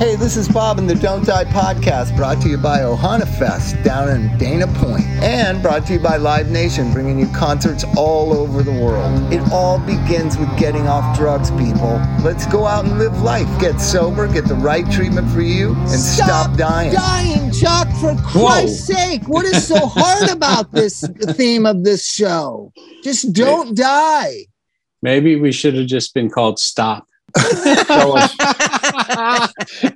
Hey, this is Bob in the Don't Die podcast, brought to you by Ohana Fest down in Dana Point, and brought to you by Live Nation, bringing you concerts all over the world. It all begins with getting off drugs, people. Let's go out and live life. Get sober, get the right treatment for you, and stop, dying. dying, Chuck, for Christ's sake. What is so hard about this theme of this show? Just don't die. Maybe we should have just been called Stop. Tell us.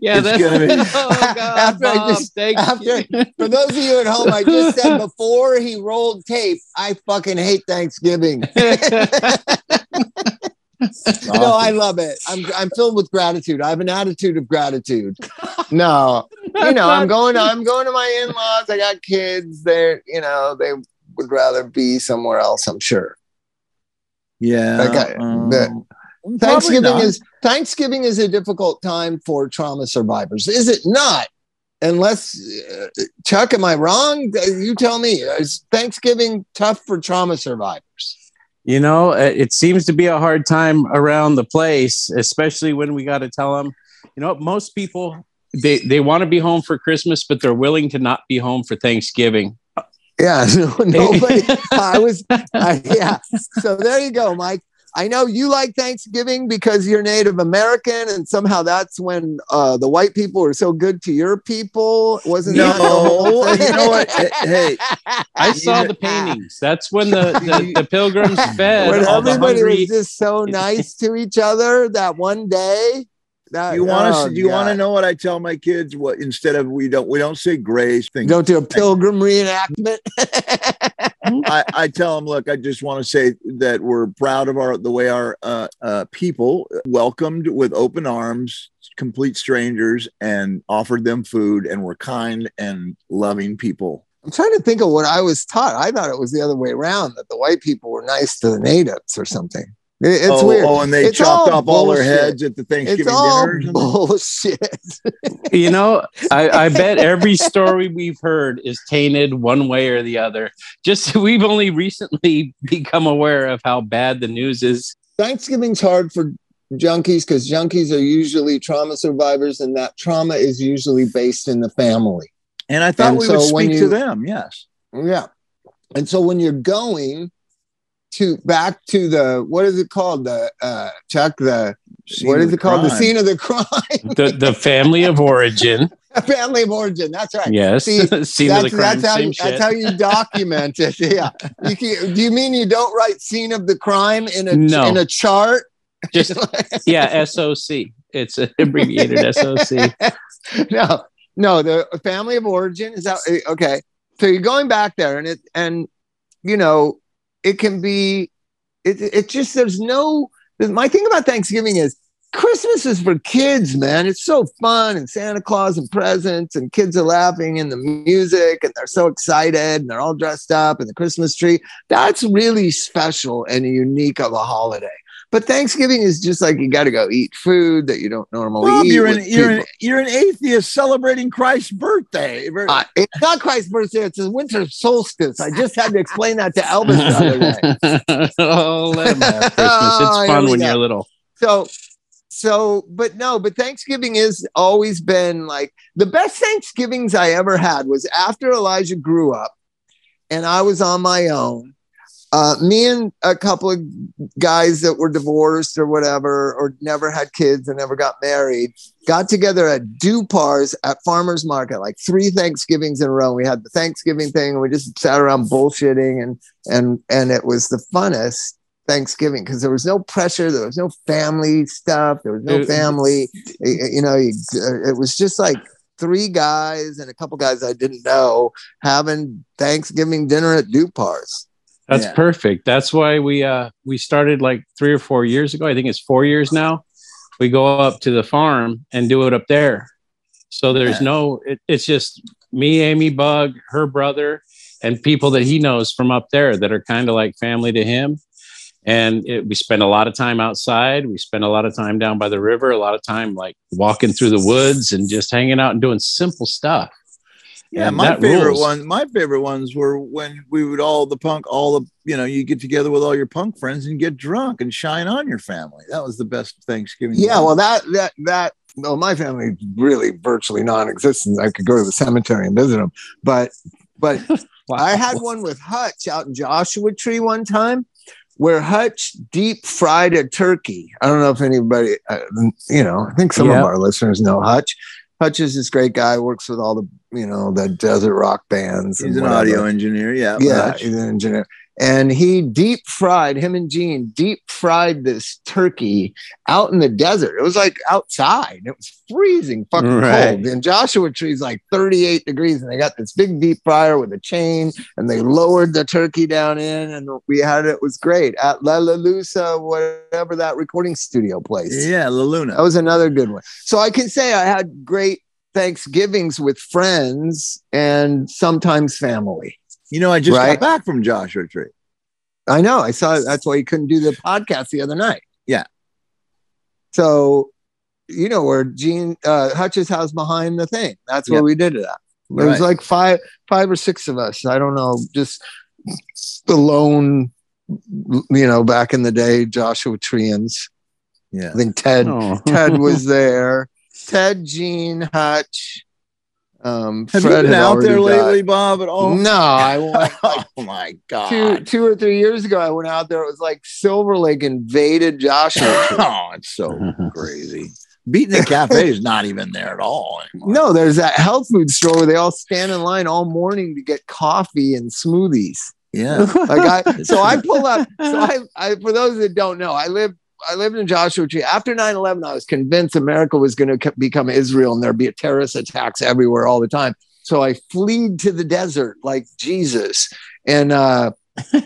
yeah, It's that's gonna be- Oh God, After I just- thank After, you. for those of you at home, I just said before he rolled tape, I fucking hate Thanksgiving. No, I love it. I'm I'm filled with gratitude. I have an attitude of gratitude. No, you know, I'm going. I'm going to my in-laws. I got kids. They're, you know, they would rather be somewhere else. I'm sure. Yeah. Okay, um, the- probably Thanksgiving is Thanksgiving is a difficult time for trauma survivors. Is it not? Unless uh, Chuck, am I wrong? You tell me. Is Thanksgiving tough for trauma survivors? You know, uh, it seems to be a hard time around the place, especially when we got to tell them. You know, most people they they want to be home for Christmas, but they're willing to not be home for Thanksgiving. Yeah, no, nobody. I was, I, yeah. So there you go, Mike. I know you like Thanksgiving because you're Native American, and somehow that's when uh, the white people were so good to your people. Wasn't that? the whole No, thing? you know what? Hey, I saw the paintings. That's when the the, the pilgrims fed when all the everybody hungry. was just so nice to each other that one day. That, you want oh, to? Do you want to know what I tell my kids? What instead of we don't we don't say grace thing. Go to a pilgrim reenactment. I, I tell them, look, I just want to say that we're proud of our the way our uh, uh, people welcomed with open arms complete strangers and offered them food and were kind and loving people. I'm trying to think of what I was taught. I thought it was the other way around that the white people were nice to the natives or something. It- it's oh, weird. Oh, and they It's chopped all off all their heads at the Thanksgiving It's all dinner. bullshit. you know, I, I bet every story we've heard is tainted one way or the other. Just we've only recently become aware of how bad the news is. Thanksgiving's hard for junkies because junkies are usually trauma survivors, and that trauma is usually based in the family. And I thought And we so would speak you- to them. Yes. Yeah. And so when you're going to back to the what is it called? The uh Chuck, the Scene what of is it called? The scene of the crime. The the family of origin, family of origin. That's right. yes, See, scene of the that's, crime, that's how same you, shit. that's how you document it. Yeah. You can, do you mean you don't write scene of the crime in a No. in a chart? Just yeah, SOC. It's an abbreviated SOC. no, no. The family of origin is that eh, okay? So you're going back there, and it and you know it can be. It it just there's no. My thing about Thanksgiving is Christmas is for kids, man. It's so fun and Santa Claus and presents and kids are laughing and the music and they're so excited and they're all dressed up and the Christmas tree. That's really special and unique of a holiday. But Thanksgiving is just like you got to go eat food that you don't normally Bob, eat. you're an you're an you're an atheist celebrating Christ's birthday. Uh, it's not Christ's birthday; it's the winter solstice. I just had to explain that to Elvis the other day. oh, let 'em have Christmas. Oh, It's here fun when you're little. So, so, but no, but Thanksgiving has always been like the best Thanksgivings I ever had was after Elijah grew up, and I was on my own. Uh, me and a couple of guys that were divorced or whatever, or never had kids and never got married, got together at Dupar's at Farmers Market, like three Thanksgivings in a row. We had the Thanksgiving thing, and we just sat around bullshitting, and and and it was the funnest Thanksgiving because there was no pressure, there was no family stuff, there was no family. You know, uh, it was just like three guys and a couple guys I didn't know having Thanksgiving dinner at Dupar's. That's Yeah. perfect. That's why we uh we started like three or four years ago. I think it's four years now. We go up to the farm and do it up there. So there's Yeah. no. It, it's just me, Amy Bug, her brother, and people that he knows from up there that are kind of like family to him. And it, we spend a lot of time outside. We spend a lot of time down by the river. A lot of time like walking through the woods and just hanging out and doing simple stuff. Yeah, And my favorite rules. one. My favorite ones were when we would all the punk, all the you know, you get together with all your punk friends and get drunk and shine on your family. That was the best Thanksgiving. Yeah, well, that that that well, my family really virtually non-existent. I could go to the cemetery and visit them, but but Wow. I had one with Hutch out in Joshua Tree one time where Hutch deep fried a turkey. I don't know if anybody, uh, you know, I think some Yeah. of our listeners know Hutch. Hutch is this great guy, works with all the, you know, the desert rock bands. He's and an whatever. audio engineer. Yeah. Yeah, Hutch. he's an engineer. And he deep fried him and Gene deep fried this turkey out in the desert. It was like outside. It was freezing fucking Right. cold. And Joshua Tree's like 38 degrees, and they got this big deep fryer with a chain, and they lowered the turkey down in, and we had it. It was great at La La Lusa, whatever that recording studio place. Yeah, La Luna. That was another good one. So I can say I had great Thanksgivings with friends and sometimes family. You know, I just Right. got back from Joshua Tree. I know. I saw that's why you couldn't do the podcast the other night. Yeah. So, you know, where Gene uh, Hutch's house behind the thing. That's where Yep. we did it at. There was like five, five or six of us. I don't know, just the lone, you know, back in the day, Joshua Trians. Yeah. I think Ted Oh. Ted was there. Ted, Gene, Hutch. Um, Have Fred you been out there already died. lately, Bob, at all? No, I went oh my God. two two or three years ago. I went out there. It was like Silver Lake invaded Joshua. Oh, it's so crazy. Beatnik Cafe is not even there at all. anymore. no, there's that health food store where they all stand in line all morning to get coffee and smoothies. Yeah. Like I, so I pull up. So I, I, for those that don't know, I live. I lived in Joshua Tree. After 9 11, I was convinced America was going to become Israel and there'd be terrorist attacks everywhere all the time. So I fled to the desert like Jesus. And, uh,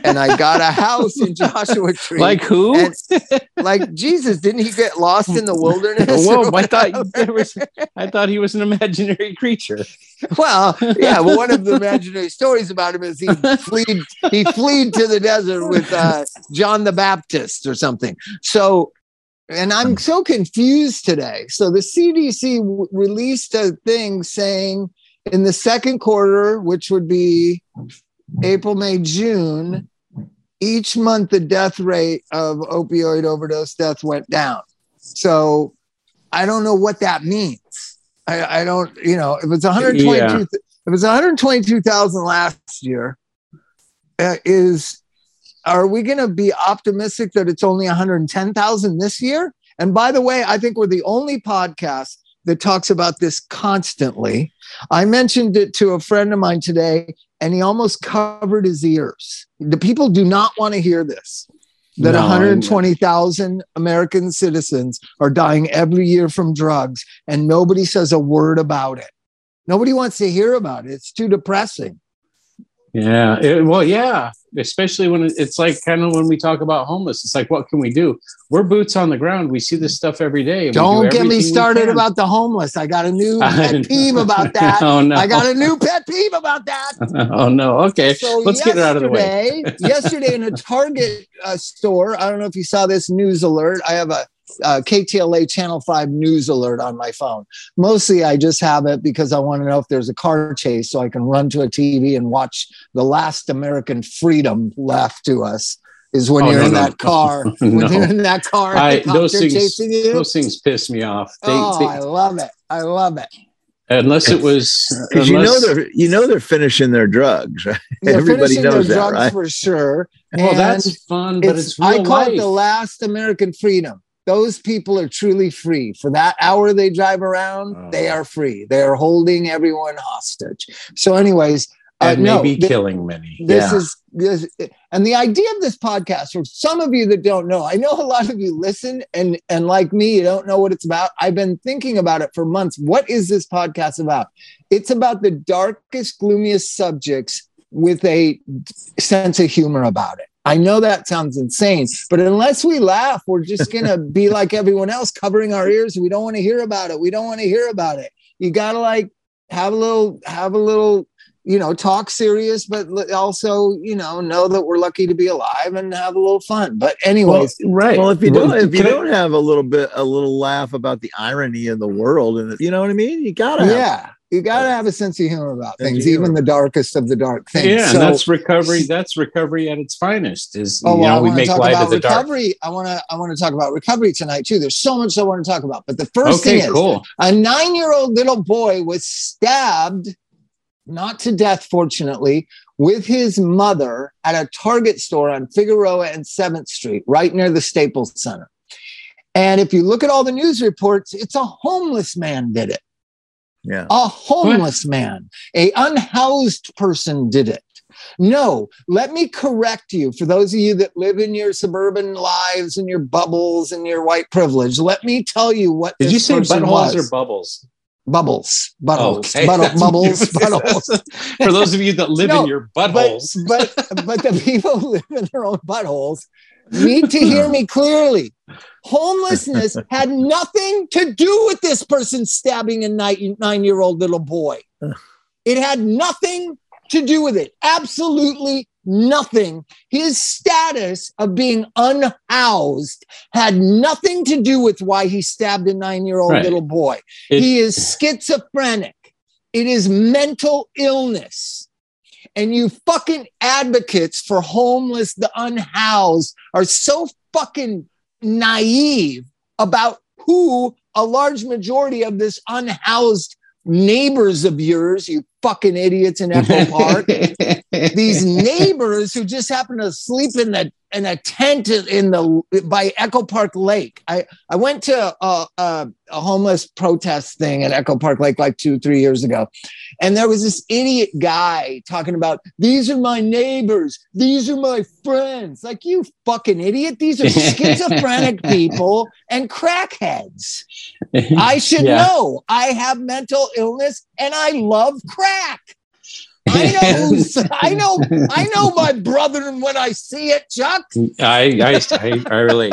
and I got a house in Joshua Tree. like who? And- like Jesus, didn't he get lost in the wilderness? Whoa! I thought was. I thought he was an imaginary creature. Well, yeah. Well, one of the imaginary stories about him is he fled. He fled to the desert with uh, John the Baptist or something. So, and I'm so confused today. So the CDC w- released a thing saying in the second quarter, which would be April, May, June, each month the death rate of opioid overdose death went down. So I don't know what that means. I, I don't, you know, if it's 122, Yeah. if it's 122,000 last year, uh, is are we going to be optimistic that it's only 110,000 this year? And by the way, I think we're the only podcast that talks about this constantly. I mentioned it to a friend of mine today, and he almost covered his ears. The people do not want to hear this. That No, 120,000 American citizens are dying every year from drugs, and nobody says a word about it. Nobody wants to hear about it. It's too depressing. Yeah. it- well, yeah. Especially when it's like kind of when we talk about homeless, it's like, what can we do? We're boots on the ground. We see this stuff every day. we do Don't get me started about the homeless. I got a new pet peeve about that. oh no! I got a new pet peeve about that. oh no! Okay, So let's get it out of the way. yesterday- yesterday in a Target uh, store, I don't know if you saw this news alert. I have a uh, KTLA Channel 5 news alert on my phone. Mostly I just have it because I want to know if there's a car chase so I can run to a TV and watch the last American freedom left to us. Is when Oh, you're no, in no, that no. car, when No. you're in that car, I, helicopter those things, chasing you. those things piss me off. They, oh, they- I love it. I love it. unless it was, Because you know they're you know they're finishing their drugs, right? Everybody finishing knows their that, drugs right? for sure. well, And that's fun, but it's, real I call life. it the last American freedom. Those people are truly free. For that hour they drive around, Oh. they are free. They are holding everyone hostage. So, anyways, uh, and no, maybe th- killing many. this Yeah. is this, and the idea of this podcast. For some of you that don't know, I know a lot of you listen, and and like me, you don't know what it's about. I've been thinking about it for months. What is this podcast about? It's about the darkest, gloomiest subjects with a sense of humor about it. I know that sounds insane, but unless we laugh, we're just gonna be like everyone else, covering our ears. We don't want to hear about it. We don't want to hear about it. You gotta like have a little, have a little, you know, talk serious, but also, you know, know that we're lucky to be alive and have a little fun. But anyways, right. Well, if you don't, if you don't have a little bit, a little laugh about the irony in the world, and you know what I mean, you gotta. have- yeah. You got to have a sense of humor about things, humor. even the darkest of the dark things. Yeah, So- and that's recovery. That's recovery at its finest. Is Oh, you well, know we make light of the dark. recovery. I want to I want to talk about recovery tonight too. There's so much I want to talk about. But the first Okay, thing is cool. a nine-year-old little boy was stabbed, not to death, fortunately, with his mother at a Target store on Figueroa and 7th Street, right near the Staples Center. And if you look at all the news reports, it's a homeless man did it. Yeah. A homeless man, a unhoused person did it. No, let me correct you for those of you that live in your suburban lives and your bubbles and your white privilege. Let me tell you what Did this you say person buttholes was. or bubbles? bubbles? Buttholes, oh, okay. buttle- That's bubbles, buttholes. For those of you that live No, in your But, buttholes, but but the people who live in their own buttholes need to hear me clearly. Homelessness had nothing to do with this person stabbing a nine year old little boy. It had nothing to do with it. Absolutely nothing. His status of being unhoused had nothing to do with why he stabbed a nine year old Right. little boy. It- he is schizophrenic. It is mental illness. And you fucking advocates for homeless, the unhoused are so fucking naive about who a large majority of this unhoused neighbors of yours, you fucking idiots in Echo Park, these neighbors who just happen to sleep in the in a tent in the by Echo Park Lake. I I went to a, a, a homeless protest thing at Echo Park Lake like two three years ago, and there was this idiot guy talking about these are my neighbors, these are my friends. Like you fucking idiot, these are schizophrenic people and crackheads. I should Yeah. know. I have mental illness and I love crack. I know. who's- I know. I know my brother when I see it, Chuck. I, I, I, I relate.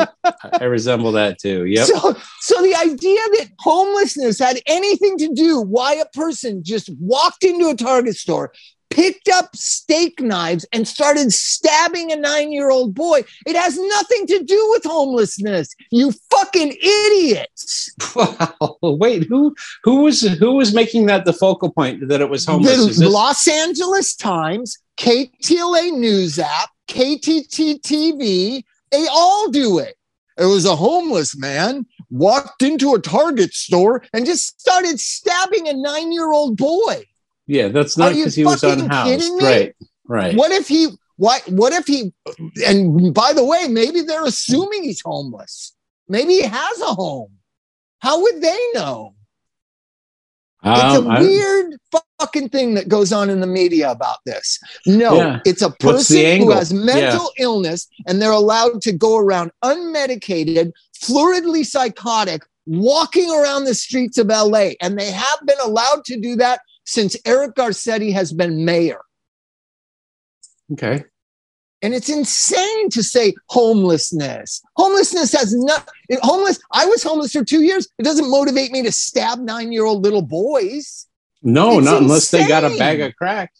I resemble that too. Yep. So, so the idea that homelessness had anything to do why a person just walked into a Target store, picked up steak knives, and started stabbing a nine-year-old boy, it has nothing to do with homelessness. You fucking idiots. Wow. Wait, who who was who was making that the focal point that it was homeless? The this- Los Angeles Times, KTLA News app, KTT TV, they all do it. It was a homeless man walked into a Target store and just started stabbing a nine year old boy. Yeah, that's not because he was unhoused. Right. Right. What if he, why, what if he, and by the way, maybe they're assuming he's homeless. Maybe he has a home. How would they know? It's Um, a I- weird fucking thing that goes on in the media about this. No, Yeah. it's a person who has mental illness and they're allowed to go around unmedicated, fluidly psychotic, walking around the streets of LA. And they have been allowed to do that since Eric Garcetti has been mayor. okay. And it's insane to say homelessness. Homelessness has not homeless. I was homeless for two years. It doesn't motivate me to stab nine-year-old little boys. No, It's not unless they got a bag of crack.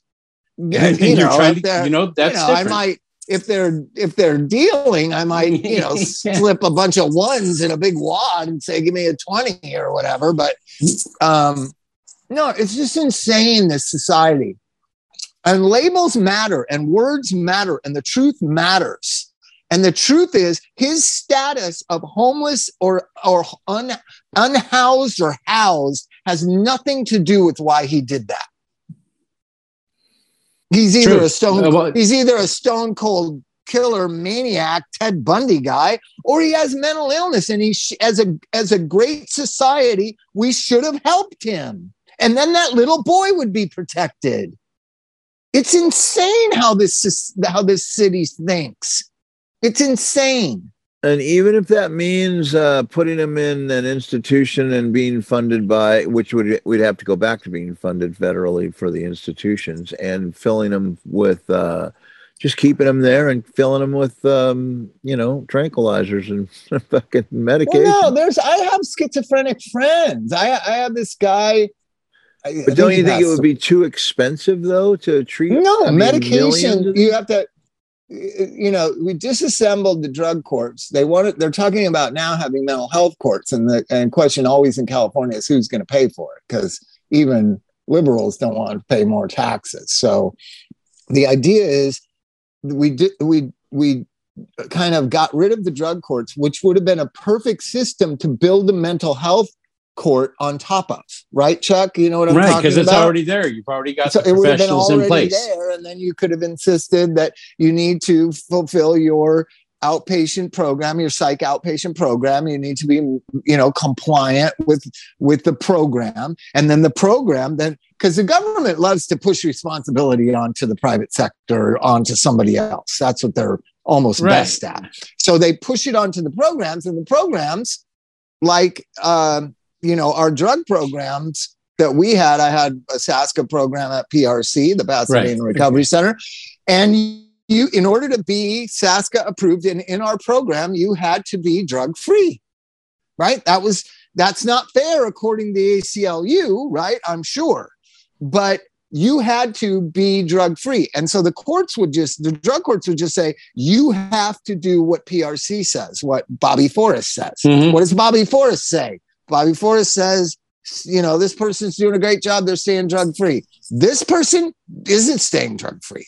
Yeah, And you you're know, trying to, you know, that's you know, different. I might if they're if they're dealing, I might you know slip a bunch of ones in a big wad and say, "Give me a twenty or whatever." But um, no, it's just insane. This society and labels matter, and words matter, and the truth matters. And the truth is, his status of homeless or or un, unhoused or housed has nothing to do with why he did that. He's either True. a stone. Uh, well- he's either a stone cold killer maniac, Ted Bundy guy, or he has mental illness. And he, sh- as a as a great society, we should have helped him, and then that little boy would be protected. It's insane how this how this city thinks. It's insane. And even if that means uh, putting them in an institution and being funded by, which would we'd have to go back to being funded federally for the institutions, and filling them with, uh, just keeping them there and filling them with, um, you know, tranquilizers and fucking medication. Well, no, there's I have schizophrenic friends. I I have this guy. I- but don't you think it would be too expensive though to treat? No, I mean, medication. You have to. Uh, you know, we disassembled the drug courts. They wanted. They're talking about now having mental health courts, and the and question always in California is who's going to pay for it because even liberals don't want to pay more taxes. So the idea is we did we we kind of got rid of the drug courts, which would have been a perfect system to build a mental health court on top of, right, Chuck? You know what I'm right, talking about? Right, because it's already there. You've already got so the it would have been professionals in already place. there, and then you could have insisted that you need to fulfill your outpatient program, your psych outpatient program. You need to be, you know, compliant with with the program, and then the program then because the government loves to push responsibility onto the private sector, onto somebody else. That's what they're almost Right. best at. So they push it onto the programs, and the programs, like um, you know, our drug programs that we had. I had a SASCA program at PRC, the Pasadena Right. Recovery Center, and you, in order to be SASCA approved and in our program, you had to be drug free, right? That was that's not fair according to the ACLU, right? I'm sure, but you had to be drug free, and so the courts would just the drug courts would just say you have to do what PRC says, what Bobby Forrest says. Mhm. What does Bobby Forrest say? Bobby Forrest says, you know, this person's doing a great job. They're staying drug free. This person isn't staying drug free.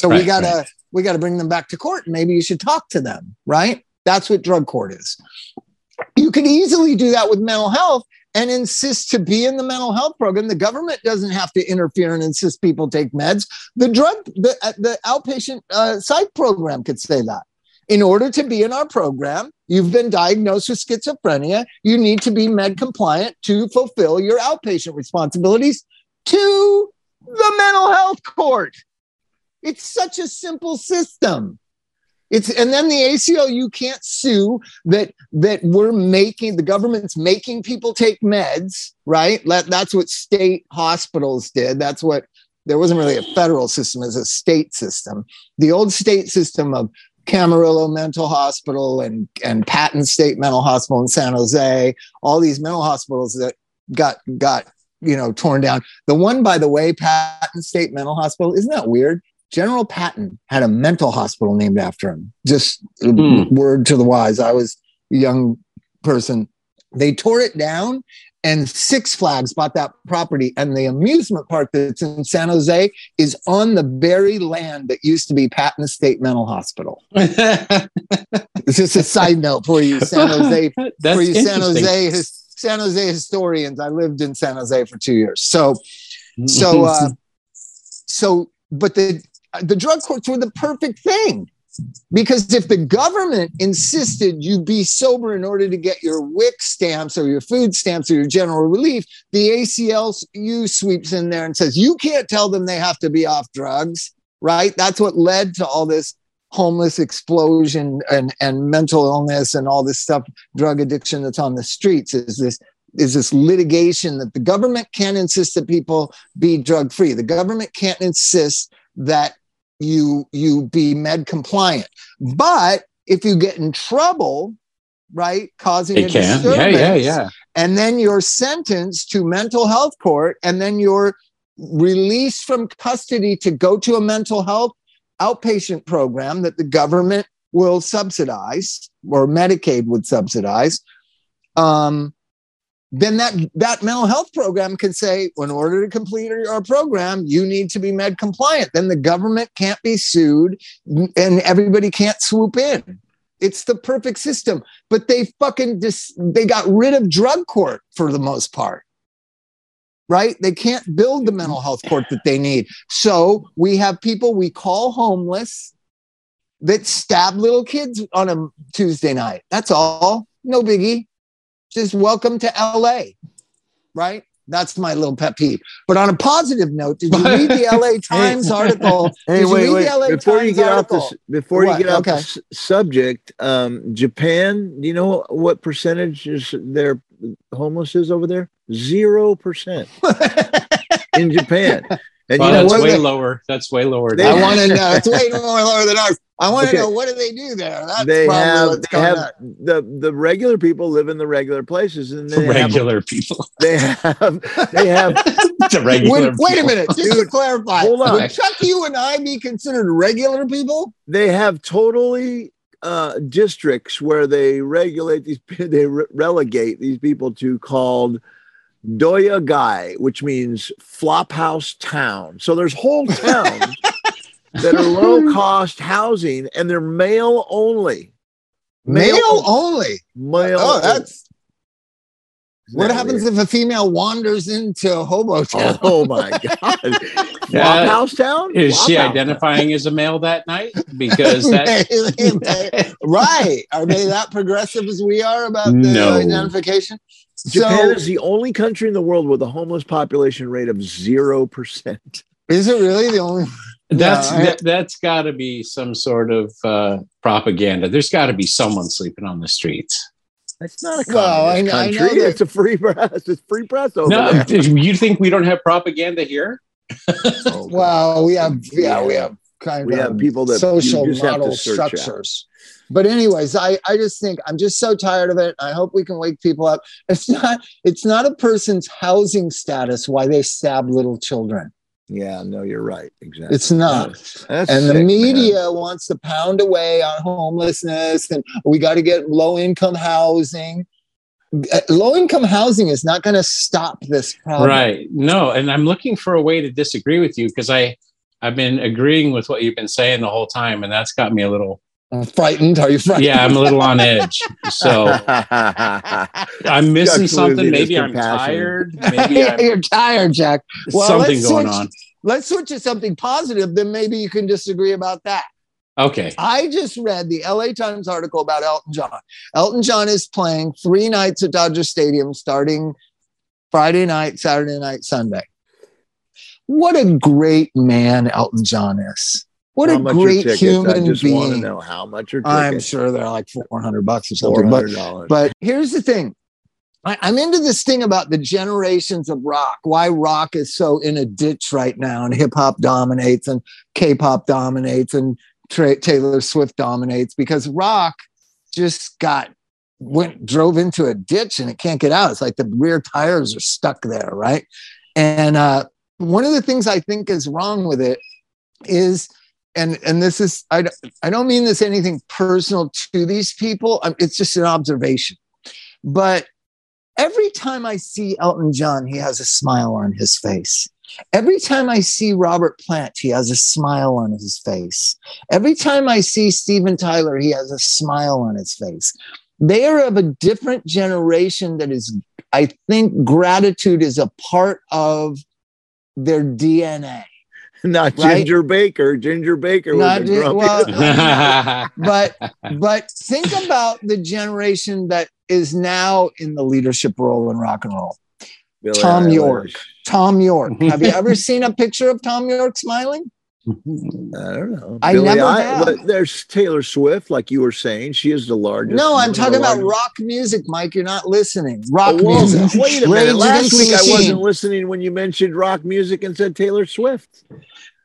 So we gotta right. we gotta bring them back to court. And Maybe you should talk to them, right? That's what drug court is. You could easily do that with mental health and insist to be in the mental health program. The government doesn't have to interfere and insist people take meds. The drug, the, the outpatient uh, psych program could say that. In order to be in our program, you've been diagnosed with schizophrenia. You need to be med compliant to fulfill your outpatient responsibilities to the mental health court. It's such a simple system. It's and then the ACLU can't sue that that we're making the government's making people take meds, right? That, that's what state hospitals did. That's what there wasn't really a federal system, as a state system. The old state system of Camarillo Mental Hospital and and Patton State Mental Hospital in San Jose, all these mental hospitals that got got you know torn down. The one, by the way, Patton State Mental Hospital, isn't that weird? General Patton had a mental hospital named after him. Just Hmm. word to the wise. I was a young person. They tore it down, and Six Flags bought that property. And the amusement park that's in San Jose is on the very land that used to be Patton State Mental Hospital. It's just a side note for you, San Jose That's for you San. Jose his, San Jose historians. I lived in San Jose for two years. So so uh so but the the drug courts were the perfect thing because if the government insisted you be sober in order to get your WIC stamps or your food stamps or your general relief, the ACLU sweeps in there and says you can't tell them they have to be off drugs, right? That's what led to all this homeless explosion and, and mental illness and all this stuff, drug addiction that's on the streets is this is this litigation that the government can't insist that people be drug free. The government can't insist that you you be med compliant. But if you get in trouble, right, causing a It can. Yeah, yeah, yeah. and then you're sentenced to mental health court, and then you're released from custody to go to a mental health outpatient program that the government will subsidize or Medicaid would subsidize. Um, then that that mental health program can say, in order to complete your program, you need to be med compliant. Then the government can't be sued, and everybody can't swoop in. It's the perfect system. But they fucking dis- they got rid of drug court for the most part. Right? They can't build the mental health court that they need. So we have people we call homeless that stab little kids on a Tuesday night. That's all. No biggie just welcome to LA, right? That's my little pet peeve. But on a positive note, did you read the LA Times article? Hey, Did you wait, read wait. the LA Before you get article? off this, before What? you get off Okay. the s- subject, um, Japan. Do you know what percentage is their homeless is over there? Zero percent in Japan. And Well, you know that's what? way lower. That's way lower. They- I than- want to know. It's way more lower than ours. I want to Okay. know what do they do there? That's they probably have, what's they have on. the the regular people live in the regular places, and they have regular people. they have they have the regular Wait, wait a people. minute, just to clarify. hold on. Would Chuck, you and I be considered regular people? they have totally uh, districts where they regulate these they re- relegate these people to called Doya Gai, which means flophouse town. So there's whole towns that are low cost housing and they're male only. Male, only. Male. Oh, only. that's Isn't what that happens weird? if a female wanders into hobo town? Oh my god! Yeah. Flophouse town. Is she Flophouse identifying as a male that night? Because that right. Are they that progressive as we are about the No. identification? Japan so is the only country in the world with a homeless population rate of zero percent. is it really the only that's Yeah, I- that, that's got to be some sort of uh, propaganda. There's got to be someone sleeping on the streets. That's not a Well, I communist know- I know it's a free press. It's free press over No, there. you think we don't have propaganda here? Oh, well we have yeah we have kind We of have people that social just have to model search out. structures but anyways I, I just think i'm just so tired of it i hope we can wake people up it's not it's not a person's housing status why they stab little children yeah, no, you're right. Exactly. it's not That's and the sick, man. media wants to pound away on homelessness and we got to get low income housing uh, low income housing is not going to stop this problem Right. No, and I'm looking for a way to disagree with you because I I've been agreeing with what you've been saying the whole time, and that's got me a little. I'm frightened are you frightened Yeah, I'm a little on edge. So I'm missing Chuck's something. Maybe I'm compassion. tired. Maybe I'm, you're tired jack Well, something going switch- on. let's switch to something positive then maybe you can disagree about that Okay. I just read the LA Times article about Elton John. Elton John is playing three nights at Dodger Stadium starting Friday night, Saturday night, Sunday. What a great man Elton John is. What How a great tickets? human I just want to know how much are I'm sure they're like 400 bucks or something. But hundred dollars. but here's the thing. I, I'm into this thing about the generations of rock, why rock is so in a ditch right now, and hip hop dominates, and K pop dominates, and Tra- Taylor Swift dominates, because rock just got went drove into a ditch and it can't get out. It's like the rear tires are stuck there, right? And uh, one of the things I think is wrong with it is, and and this is I don't- I don't mean this anything personal to these people. It's just an observation. But every time I see Elton John, he has a smile on his face. Every time I see Robert Plant, he has a smile on his face. Every time I see Steven Tyler, he has a smile on his face. They are of a different generation that is, I think, gratitude is a part of their DNA. Not right? Ginger Baker. Ginger Baker was Not a Gin- well, but but think about the generation that is now in the leadership role in rock and roll. Billie Tom Eilish. York. Thom Yorke. Have you ever seen a picture of Thom Yorke smiling? I don't know. I Billie never Eil- have. but There's Taylor Swift, like you were saying. She is the largest. No, I'm talking about largest- rock music, Mike. You're not listening. Rock Oh, whoa, music. Wait a minute. Last week I wasn't listening when you mentioned rock music and said Taylor Swift.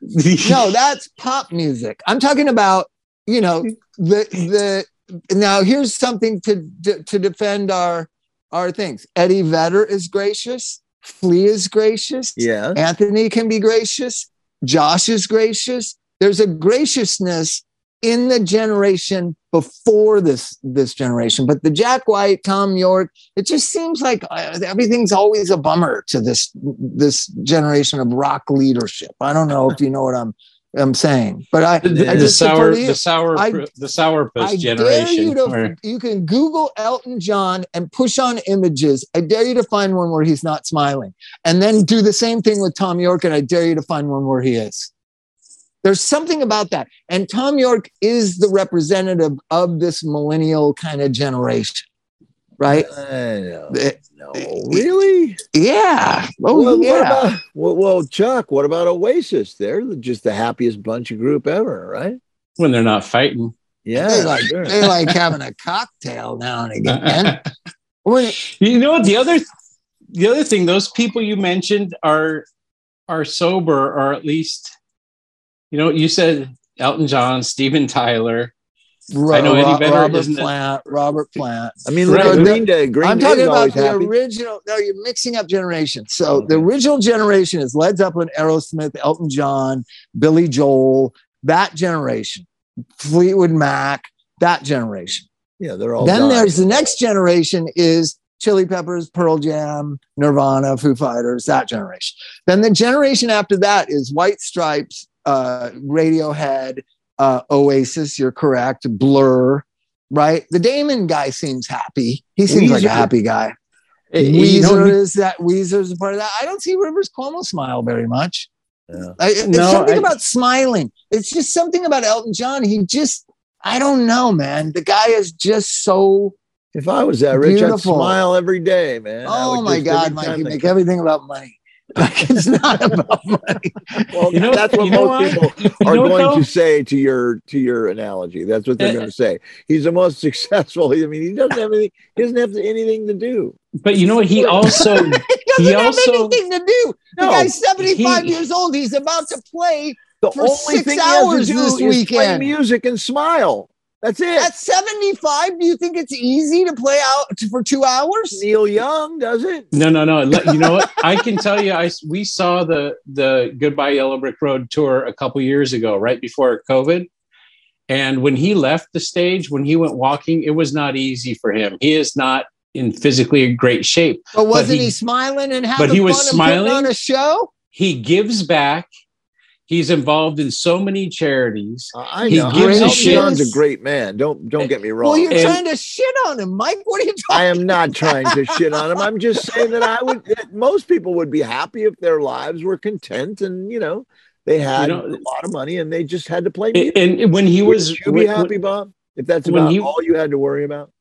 no, that's pop music. I'm talking about, you know, the the now here's something to to defend our our things. Eddie Vedder is gracious, Flea is gracious, Yeah. Anthony can be gracious, Josh is gracious. There's a graciousness in the generation before this this generation, but the Jack White, Thom Yorke, it just seems like uh, everything's always a bummer to this this generation of rock leadership. I don't know if you know what I'm I'm saying, but I, the, I the sour, the sour, I- the sourpuss I dare generation. you to or- you can Google Elton John and push on images. I dare you to find one where he's not smiling, and then do the same thing with Thom Yorke, and I dare you to find one where he is. There's something about that, and Thom Yorke is the representative of this millennial kind of generation, right? I know. Eh, No, really? Yeah. Oh well, yeah. What about, well, well, Chuck, what about Oasis? They're just the happiest bunch of group ever, right? when they're not fighting. Yeah. they like sure. they like having a cocktail now and again. You know what? The other, the other thing, those people you mentioned are are sober, or at least, you know, you said Elton John, Steven Tyler. I know Eddie Vedder Robert isn't it- Plant. Robert Plant. I mean, look Right. at Green Day. Green I'm Day's talking about the happy. original. No, you're mixing up generations. So the original generation is Led Zeppelin, Aerosmith, Elton John, Billy Joel. That generation, Fleetwood Mac. That generation. Yeah, they're all. then died. there's the next generation is Chili Peppers, Pearl Jam, Nirvana, Foo Fighters, that generation. Then the generation after that is White Stripes, uh, Radiohead, uh, Oasis. You're correct. Blur, right? The Damon guy seems happy. He seems like a happy guy. Eh, Weezer you know, is that Weezer's a part of that. I don't see Rivers Cuomo smile very much. Yeah. I, there's No, something I- about smiling. It's just something about Elton John. He just, I don't know, man. The guy is just so. If I was that rich, Beautiful. I'd smile every day, man. Oh my God, Mike! You make everything about money. Like it's not about money. Well, You know- that's what you most what? people You are know going though? to say to your to your analogy. That's what they're Uh, going to say. He's the most successful. I mean, he doesn't have anything. He doesn't have anything to do. But you know what? He also He doesn't He have also- anything to do. The No, guy's 75 years old. He's about to play. The for only six thing hours he has this to do is play music and smile. That's it. At 75, do you think it's easy to play out for two hours? Neil Young does it. no, no, no. You know what? I can tell you, I we saw the the Goodbye Yellow Brick Road tour a couple years ago, right before COVID. And when he left the stage, when he went walking, it was not easy for him. He is not in physically great shape. But wasn't he- he, smiling and having but he was fun and smiling. on a show? He gives back. He's involved in so many charities. Uh, I He know. gives a Elton shit. John's a great man. Don't don't get me wrong. Well, you're And- trying to shit on him, Mike. What are you talking I am not trying to shit on him. I'm just saying that I would. That most people would be happy if their lives were content and you know they had know- a lot of money and they just had to play music. And when he was, would you be when- happy, Bob? If that's when about he- all you had to worry about.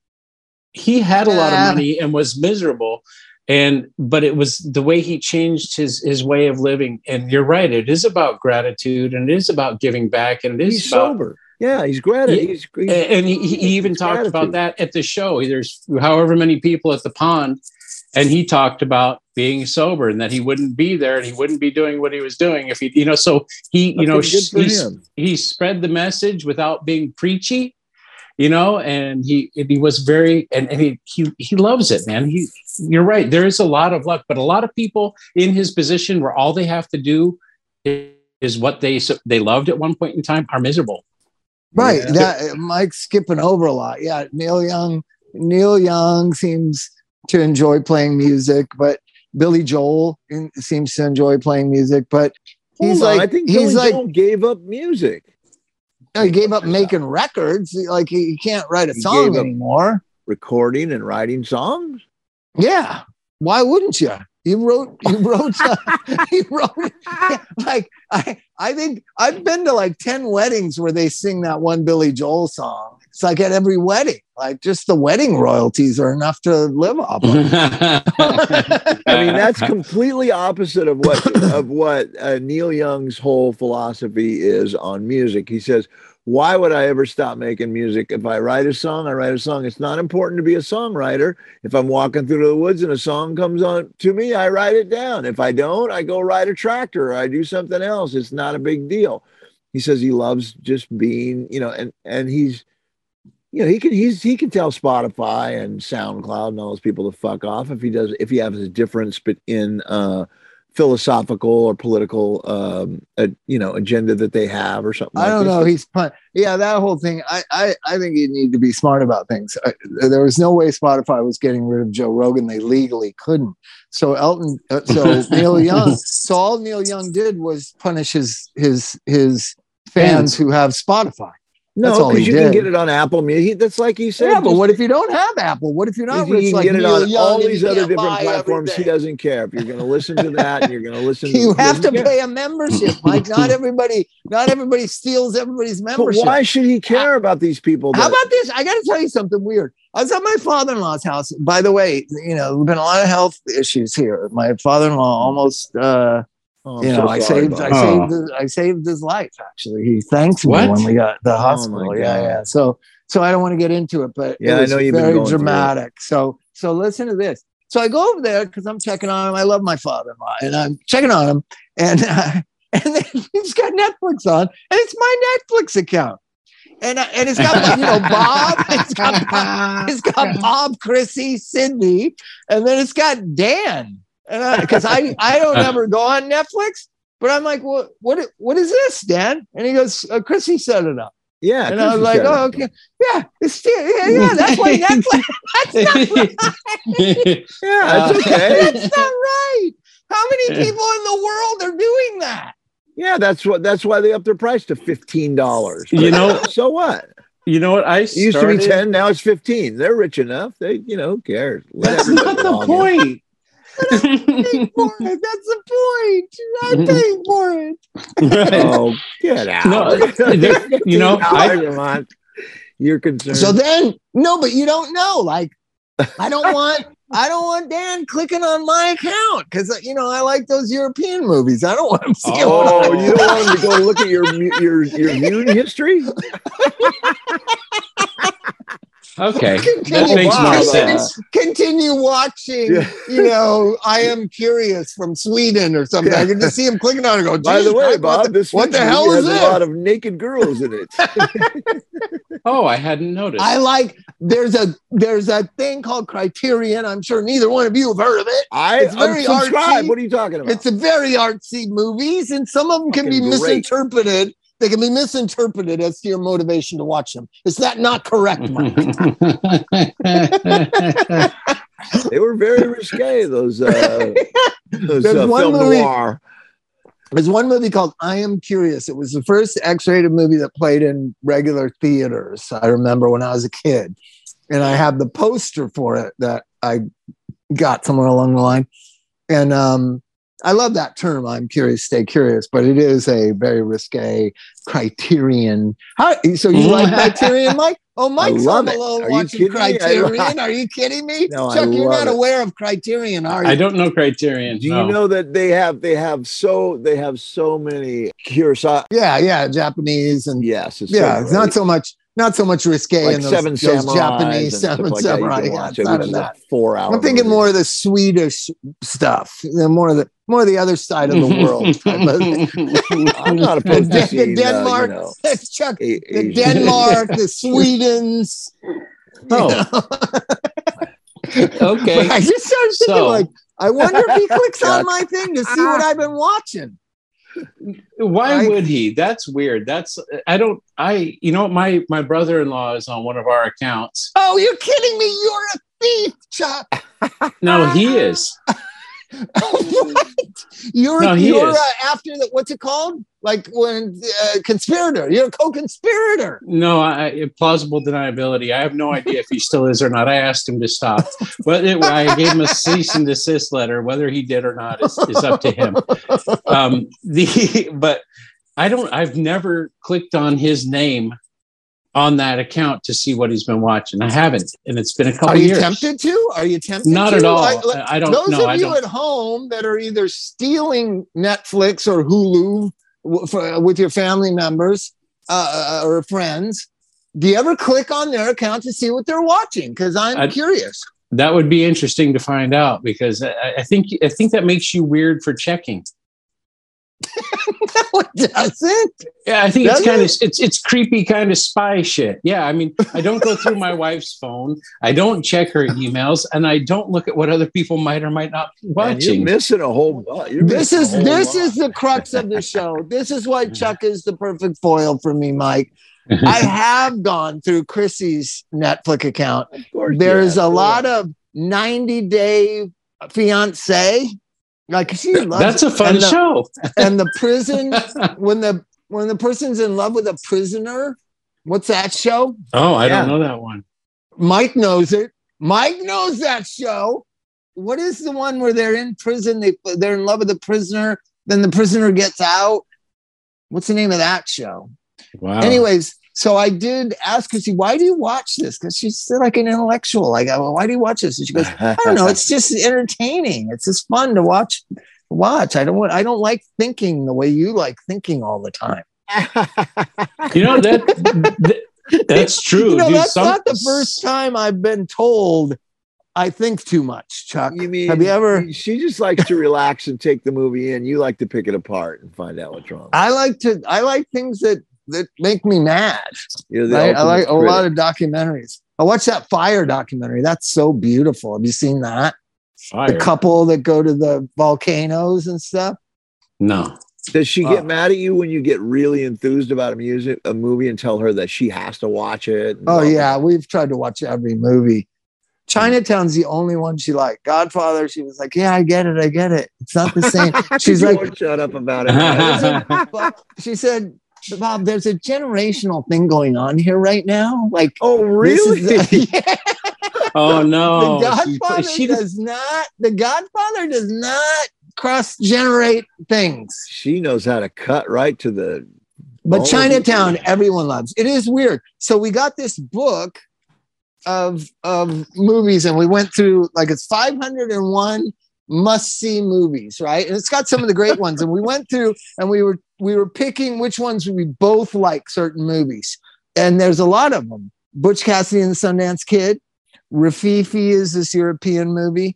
he had a lot of money and was miserable and but it was the way he changed his his way of living and you're right it is about gratitude and it is about giving back and it is He's about sober. Yeah, he's gratitude. He's and he, he even talked about that at the show there's however many people at the pond and he talked about being sober and that he wouldn't be there and he wouldn't be doing what he was doing if he you know so he you That's know good for he's- him. he spread the message without being preachy you know and he he was very and, and he, he he loves it man he you're right there is a lot of luck but a lot of people in his position where all they have to do is, is what they so they loved at one point in time are miserable Right. Yeah. That uh, Mike's skipping over a lot. Yeah. Neil Young, Neil Young seems to enjoy playing music, but Billy Joel in- seems to enjoy playing music, but he's Hold on, like I think he's Billy like Joel gave up music. He gave up making records. Like he, he can't write a He song anymore. recording and writing songs. Yeah. Why wouldn't you? You wrote, you wrote, he wrote, like, I, I think I've been to like 10 weddings where they sing that one Billy Joel song. It's like at every wedding, like just the wedding royalties are enough to live off of. I mean, that's completely opposite of what of what uh, Neil Young's whole philosophy is on music. He says, "Why would I ever stop making music? If I write a song, I write a song. It's not important to be a songwriter. If I'm walking through the woods and a song comes on to me, I write it down. If I don't, I go ride a tractor or I do something else. It's not a big deal." He says he loves just being, you know, and and he's you know, he can he's he can tell Spotify and SoundCloud and all those people to fuck off if he does if he has a difference in uh philosophical or political um uh, you know agenda that they have or something. I don't know. He's pun- yeah, that whole thing. I, I, I think you need to be smart about things. I, there was no way Spotify was getting rid of Joe Rogan. They legally couldn't. So Elton, uh, so Neil Young. So all Neil Young did was punish his his his Fans. who have Spotify. No, because you can get it on Apple Music. That's like he said. yeah, but what if you don't have Apple? What if you're not you can like get it on all these other different platforms. He doesn't care if you're going to listen to that and you're going to listen. to You have to care. pay a membership, Mike. Not everybody, not everybody steals everybody's membership. But why should he care about these people? How about this? I got to tell you something weird. I was at my father-in-law's house. By the way, you know, there've been a lot of health issues here. My father-in-law almost, uh, Oh, I'm you so know, I saved, I Oh. saved, his, I saved his life. Actually, he thanked me What? when we got the Oh, hospital. yeah, yeah. So, so I don't want to get into it, but Yeah, it I know you've very going through it. dramatic. So, so listen to this. So I go over there because I'm checking on him. I love my father-in-law, and I'm checking on him, and uh, and then he's got Netflix on, and it's my Netflix account, and uh, and it's got you know Bob, it's got Bob, it's got Bob, Chrissy, Sydney, and then it's got Dan, and because I I don't ever go on Netflix, but I'm like, what what what is this, Dan? And he goes, uh, Chrissy set it up. Yeah, And I was like, oh, okay. Yeah, it's yeah, yeah, that's why Netflix. That's not right. yeah, it's okay. That's not right. How many people in the world are doing that? yeah, that's what. That's why they upped their price to fifteen dollars. You know- so what? you know what? I It used to be ten, now it's fifteen. They're rich enough. They, you know, who cares? Let That's not the log in. point. Paying for it. That's the point. I'm paying for it. Right. Oh, get out! No, there- you know, I- $15 a month. You're concerned. So then, no, but you don't know. Like, I don't want, I don't want Dan clicking on my account because you know I like those European movies. I don't want him seeing. what Oh, I- you don't want them to go look at your your your viewing history? okay, that Continue, makes more sense. continue watching. Yeah. You know, I am curious from Sweden or something. I can just see him clicking on it. and Go. By the way, Bob, what the, this what the hell is has this? a lot of naked girls in it. Oh, I hadn't noticed. I like. There's a there's a thing called Criterion. I'm sure neither one of you have heard of it. I It's very subscribe. artsy. What are you talking about? It's a very artsy movies, and some of them can be Fucking great. misinterpreted. They can be misinterpreted as to your motivation to watch them. Is that not correct, Mike? they were very risque. Those uh, those There's uh, one film movie- noir. There's one movie called I Am Curious. It was the first X-rated movie that played in regular theaters. I remember when I was a kid, and I have the poster for it that I got somewhere along the line. And um, I love that term. I'm curious, stay curious, but it is a very risque criterion. How, so you like Criterion, Mike? Oh, Mike's love home it. alone Are watching kidding me? I- Criterion. Are you kidding me? No, I Chuck, you're not it. aware of Criterion, are you? I don't know Criterion. Do you know that they have they have so they have so many Kurosawa? Uh, yeah, yeah, Japanese and Yes, it's yeah, so it's not so much not so much risque like in those, Seven those Japanese and Seven like that. Samurai. Yeah, watch it's it, not which of is a that. four hour. I'm thinking more of the Swedish stuff, the more of the more of the other side of the world. I'm not the, opposed to seeing the Denmark, Uh, you know, that's Chuck. A- The Denmark, the Swedens. Oh. But okay. I just started thinking, So- like, I wonder if he clicks on my thing to see what I've been watching. Why I- would he? That's weird. That's I don't I you know my my brother-in-law is on one of our accounts. Oh, you're kidding me! You're a thief, Chuck. No, he is. what? You're No, he you're is. uh, after the what's it called? Like when uh, conspirator. You're a co-conspirator. No, I, plausible deniability. I have no idea if he still is or not. I asked him to stop, but it, I gave him a cease and desist letter. Whether he did or not is, is up to him. Um, the but I don't. I've never clicked on his name on that account to see what he's been watching. I haven't, and it's been a couple years. Are you years. tempted to? Are you tempted? Not to? at all. Like, like, I don't know. those know. of I you at home that are either stealing Netflix or Hulu w- for, uh, with your family members uh, uh, uh, or friends, do you ever click on their account to see what they're watching? Because I'm I- curious. That would be interesting to find out because I, I think I think that makes you weird for checking. No, it doesn't. Yeah, I think Does it's kind of it's it's creepy kind of spy shit. Yeah, I mean, I don't go through my wife's phone, I don't check her emails, and I don't look at what other people might or might not be Man, you're watching. missing a whole. lot. You're This is this lot. is the crux of the show. This is why Chuck is the perfect foil for me, Mike. I have gone through Chrissy's Netflix account. Of course, There's yeah, a lot of 90 day fiance. Like she loves That's a fun and the, show. And the prison when the when the person's in love with a prisoner. What's that show? oh, I Yeah. don't know that one. Mike knows it. Mike knows that show. What is the one where they're in prison? They they're in love with the prisoner. Then the prisoner gets out. What's the name of that show? Wow. Anyways, so I did ask Chrissy, why do you watch this? Because she's uh, like an intellectual. Like, well, why do you watch this? And she goes, I don't know. It's just entertaining. It's just fun to watch. Watch. I don't want. I don't like thinking the way you like thinking all the time. you know that, that- that's true. You know, dude. that's Some- not the first time I've been told I think too much, Chuck. You mean Have you ever? She just likes to relax and take the movie in. You like to pick it apart and find out what's wrong. I like to. I like things that that make me mad. You're I, I ultimate like a lot of documentaries. I watched that fire documentary. That's so beautiful. Have you seen that? fire. The couple that go to the volcanoes and stuff. no. Does she get Uh. mad at you when you get really enthused about a music, a movie, and tell her that she has to watch it? Oh yeah, we've tried to watch every movie. Chinatown's the only one she liked. Godfather, she was like, "Yeah, I get it, I get it. It's not the same." She's like, shut up about it. She said, "Bob, there's a generational thing going on here right now. Like, oh, this really? is- yeah, Oh no. the She- Godfather she- does not. The Godfather does not cross generate things." she knows how to cut right to the. But Oh. Chinatown, everyone loves. It is weird. So we got this book of of movies, and we went through like it's 501 must see movies, right? And it's got some of the great ones. And we went through and we were we were picking which ones we both like certain movies. And there's a lot of them. Butch Cassidy and the Sundance Kid, Rififi is this European movie.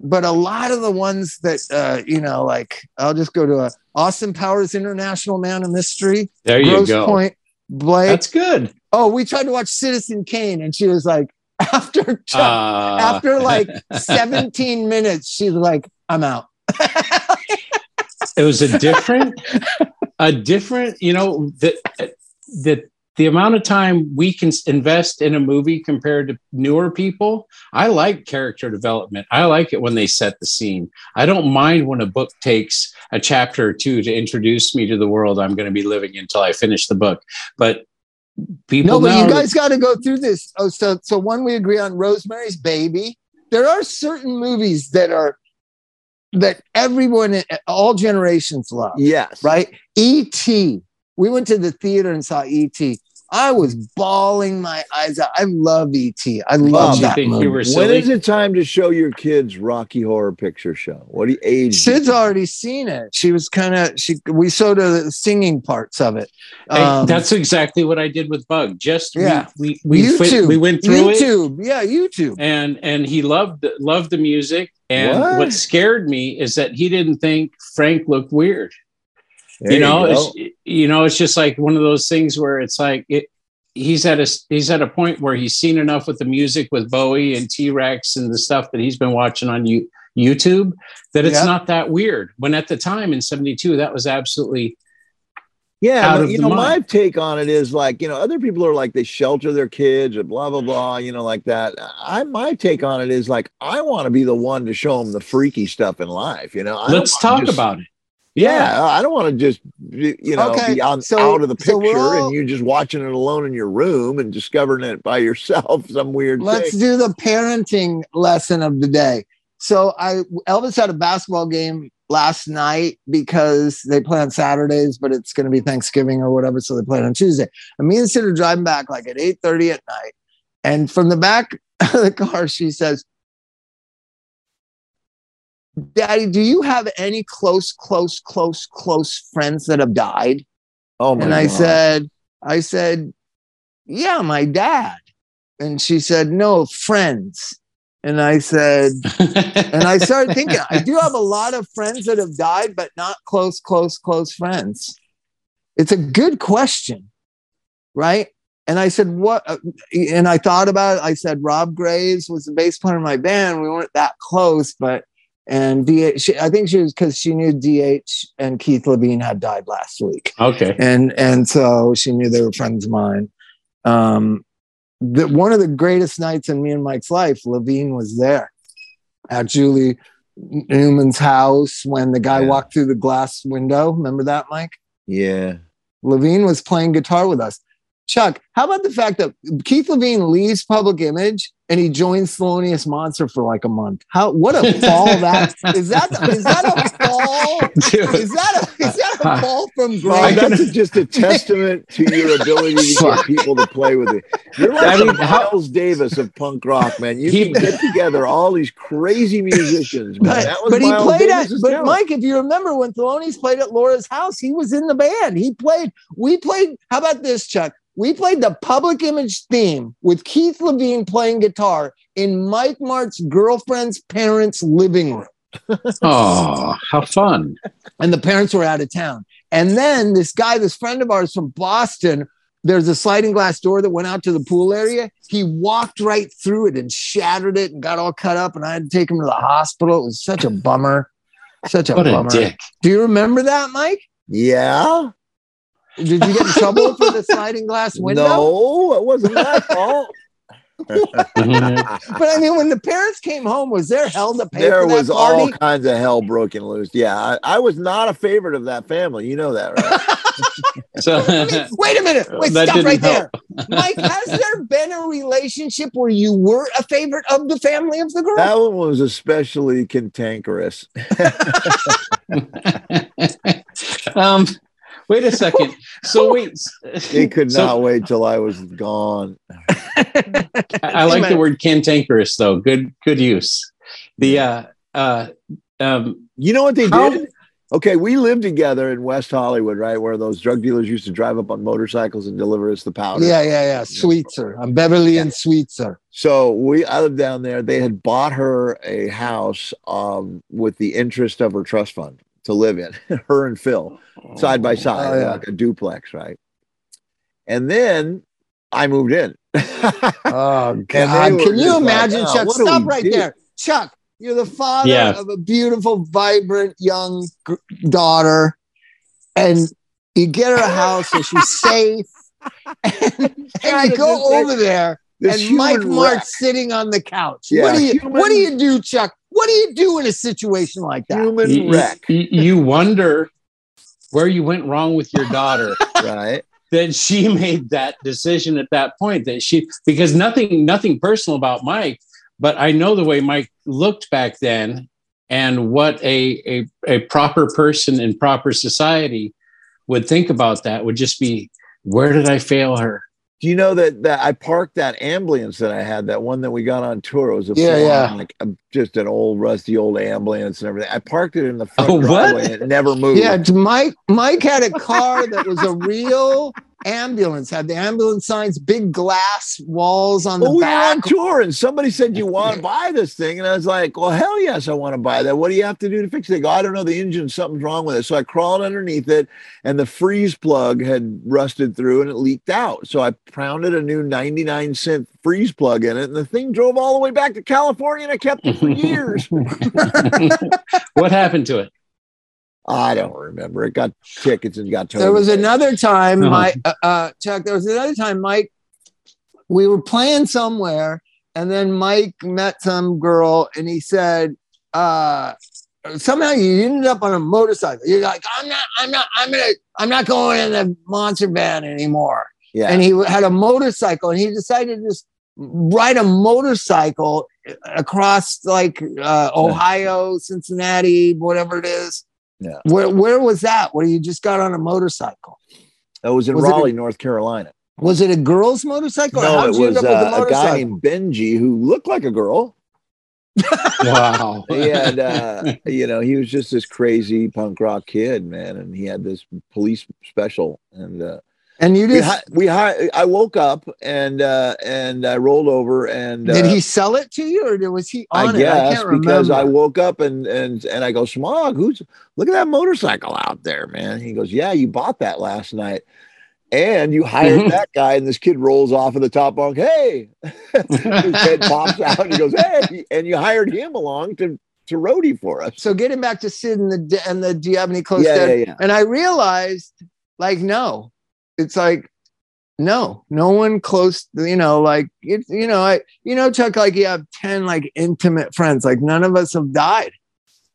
But a lot of the ones that uh, you know, like I'll just go to a Austin Powers International Man of Mystery, there you Gross go. Point, Blake. That's good. oh, we tried to watch Citizen Kane, and she was like, after Uh, after like 17 minutes, she's like, I'm out. it was a different a different you know the the the amount of time we can invest in a movie compared to newer people i like character development i like it when they set the scene i don't mind when a book takes a chapter or two to introduce me to the world i'm going to be living until i finish the book but people No, but now you guys got to go through this. Oh, so so one we agree on Rosemary's Baby. There are certain movies that are that everyone, all generations love. Yes. right? E.T. We went to the theater and saw E.T. I was bawling my eyes out. I love E.T. I love that think movie. you were When silly is it time to show your kids Rocky Horror Picture Show? What do you age? Sid's already seen it. She was kind of she. We showed her the singing parts of it. Hey, Um, that's exactly what i did with bug just Yeah. we we, we, YouTube. we went through it YouTube. Yeah, YouTube. and and he loved loved the music and What? what, scared me is that he didn't think frank looked weird There you know go. it's you know it's just like one of those things where it's like it he's at a he's at a point where he's seen enough with the music with bowie and t-rex and the stuff that he's been watching on you youtube that it's Yeah. not that weird when at the time in 72 that was absolutely Yeah, but you know, my take on it is like, you know, other people are like they shelter their kids or blah blah blah, you know, like that. I my take on it is like I want to be the one to show them the freaky stuff in life, you know. I let's talk just- about it Yeah, I don't want to just you know Okay, be on, so- out of the picture we're all- and you just watching it alone in your room and discovering it by yourself. Some weird Let's thing. do the parenting lesson of the day. So I Elvis had a basketball game last night because they play on Saturdays, but it's going to be Thanksgiving or whatever, so they play on Tuesday. And me and Sid are driving back like at eight thirty at night, and from the back of the car, she says, "Daddy, do you have any close, close, close, close friends that have died?" Oh my and I God. said, I said, yeah, my dad. And she said, no, friends. And I said, and I started thinking, I do have a lot of friends that have died, but not close, close, close friends. It's a good question, right? And I said, what? uh, And I thought about it. I said, Rob Graves was the bass player in my band. We weren't that close, but, and DH, she, I think she was because she knew DH and Keith Levene had died last week okay and and so she knew they were friends of mine. Um, the, one of the greatest nights in me and Mike's life, Levene was there at Julie Newman's house when the guy Yeah. walked through the glass window. Remember that, Mike? Yeah. Levene was playing guitar with us. Chuck, how about the fact that Keith Levene leaves Public Image and he joins Thelonious Monster for like a month? How what a fall that is that is that a fall? Dude. Is that a is that a fall from Bob, grace? that's just a testament to your ability to get people to play with it. You're like I the mean, Miles Davis of punk rock, man. You He- can get together all these crazy musicians. Man. But, but he Miles played at, Davis's but talent. Mike, if you remember when Thelonious played at Laura's house, he was in the band. He played, we played, how about this, Chuck? We played the public image theme with Keith Levene playing guitar in Mike Martt's girlfriend's parents' living room. oh how fun And the parents were out of town. And then this guy, this friend of ours from Boston, there's a sliding glass door that went out to the pool area. He walked right through it and shattered it and got all cut up. And I had to take him to the hospital. It was such a bummer. Such a what a dick Do you remember that, Mike? Yeah. Did you get in trouble for the sliding glass window? No, it wasn't my fault. But I mean, when the parents came home, was there hell to pay there for that was party? all kinds of hell broken loose. Yeah, I, I was not a favorite of that family. You know that, right? so Wait a minute. Wait, stop didn't right there. Mike, has there been a relationship where you were a favorite of the family of the girl? that one was especially cantankerous. um, wait a second. So wait, He could So- not wait till I was gone. I I like the word cantankerous though. Good, good use. The uh, uh, um, You know what they How- did? Okay, we lived together in West Hollywood, right, where those drug dealers used to drive up on motorcycles and deliver us the powder. Yeah, yeah, yeah. Sweetzer. I'm Beverly and Sweetzer. So we, I lived down there. They had bought her a house um, with the interest of her trust fund to live in, her and Phil, oh, side by side, Oh, yeah. like a duplex, right? And then I moved in. Oh God! were Can you just like, imagine, "Oh, Chuck? Stop right do?" there, Chuck. You're the father Yeah. of a beautiful, vibrant young g- daughter, and you get her a house and she's safe. And, and you go over there, This and Mike human Mart's sitting on the couch. Yeah, what do you human- What do you do, Chuck? What do you do in a situation like that? human you, wreck, you- you wonder where you went wrong with your daughter. right? that she made that decision at that point that she because nothing nothing personal about Mike, but I know the way Mike looked back then and what a a, a proper person in proper society would think about that would just be where did I fail her? Do you know that that I parked that ambulance that I had, that one that we got on tour? It was a Yeah, full-on, yeah. like a, just an old rusty old ambulance and everything. I parked it in the front Oh, what? driveway and it never moved. Yeah, Mike. Mike had a car that was a real ambulance. Had the ambulance signs, big glass walls on the Well, we were on tour and somebody said, You want to buy this thing? And I was like, Well, hell yes, I want to buy that. What do you have to do to fix it? They go, I don't know. The engine, something's wrong with it. So I crawled underneath it and the freeze plug had rusted through and it leaked out. So I pounded a new 99 cent freeze plug in it and the thing drove all the way back to California and I kept it for years. what happened to it? I don't remember. It got tickets and got towed. There was another time, Uh-huh. Mike, uh, uh, Chuck. There was another time, Mike. We were playing somewhere, and then Mike met some girl, and he said, uh, "Somehow you ended up on a motorcycle." You're like, "I'm not, I'm not, I'm gonna, I'm not going in the monster van anymore." Yeah. And he had a motorcycle, and he decided to just ride a motorcycle across like uh, Ohio, Cincinnati, whatever it is. Yeah. Where where was that? Where you just got on a motorcycle? that was in was it a- Raleigh, North Carolina. Was it a girl's motorcycle? or No, it was up with uh, a guy named Benji who looked like a girl. Wow. He had, uh, you know, he was just this crazy punk rock kid, man, and he had this police special. And uh, and you we, hi- we, hi- I woke up and uh, and I rolled over and did uh, he sell it to you or was he on I it? I guess can't because I woke up and and and I go, Smog, who's look at that motorcycle out there, man. He goes, Yeah, you bought that last night. And you hired Mhm. that guy, and this kid rolls off of the top bunk. Hey, his head pops out, and he goes, "Hey!" And you hired him along to to roadie for us. so getting back to Sid and the and the do you have any close Yeah, yeah, yeah. And I realized, like, no, it's like, no, no one close. You know, like it's you know, I you know, Chuck, like you have ten like intimate friends. Like none of us have died.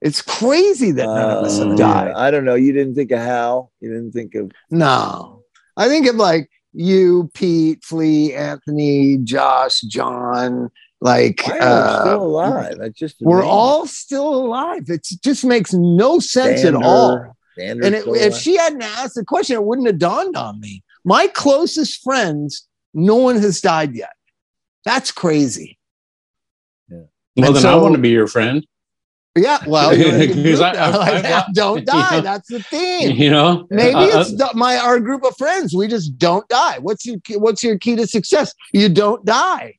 It's crazy that none of us Uh, have died. I don't know. You didn't think of Hal. You didn't think of No. I think of like you, Pete, Flea, Anthony, Josh, John, like Why uh, still alive. That's just we're all still alive. It just makes no sense at all. Sander's And it, if she hadn't asked the question, it wouldn't have dawned on me. My closest friends, no one has died yet. That's crazy. Yeah. Well, And then I want to be your friend. Yeah, well, you're in a good Because I- group. I- Like, I- don't die. know. That's the thing. You know, Maybe Uh, it's the- my our group of friends. We just don't die. What's your key- what's your key to success? You don't die.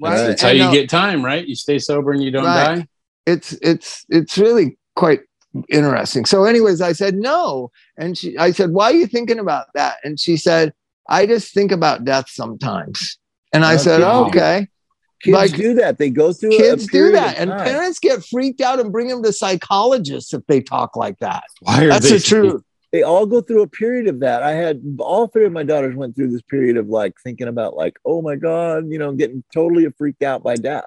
Right. That's how And, you uh, get time, right? You stay sober and you don't Right. die. It's it's it's really quite interesting. So, anyways, I said no, and she I said, "Why are you thinking about that?" And she said, "I just think about death sometimes." And I Okay. said, Wow. "Okay." kids like, do that. They go through. a Kids do that, and parents get freaked out and bring them to psychologists if they talk like that. Why are That's they the truth. they all go through a period of that. I had all three of my daughters went through this period of like thinking about like, oh my God, you know, getting totally freaked out by death.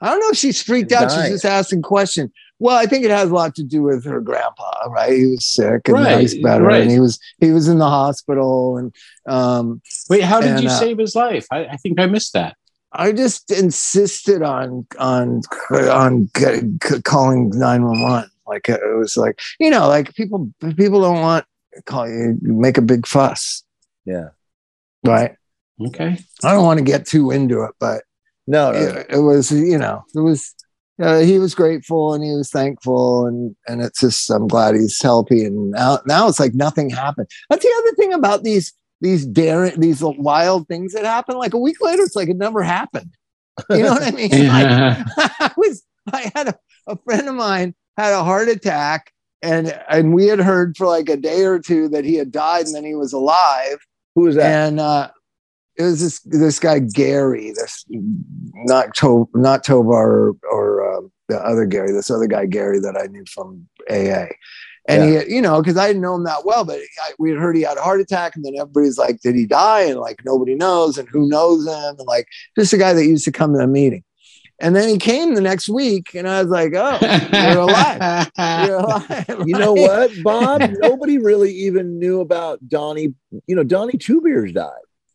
I don't know if she's freaked out. She's just asking questions. Well, I think it has a lot to do with her grandpa, right? He was sick and Right, he's better, right. and he was he was in the hospital, and um, Wait, how did And, you uh, save his life? I, I think I missed that. I just insisted on on on c- c- calling nine one one. Like it was like you know, like people people don't want to call you make a big fuss, Yeah. right? Okay. I don't want to get too into it, but No, no, it, it was you know it was uh, he was grateful and he was thankful and and it's just I'm glad he's healthy and now now it's like nothing happened. That's the other thing about these these daring these wild things that happen. Like a week later, it's like it never happened. You know what I mean? Like, I was I had a, a friend of mine had a heart attack and and we had heard for like a day or two that he had died and then he was alive who was that? and uh it was this this guy Gary this not to, not Tovar or, or uh, the other Gary this other guy Gary that I knew from AA and he you know because I didn't know him that well but I, we had heard he had a heart attack and then everybody's like did he die? And like nobody knows and who knows him and like just a guy that used to come to the meeting. And then he came the next week and I was like oh you're alive. You're alive. You know what, Bob? Nobody really even knew about Donnie. You know, Donnie Two Beers died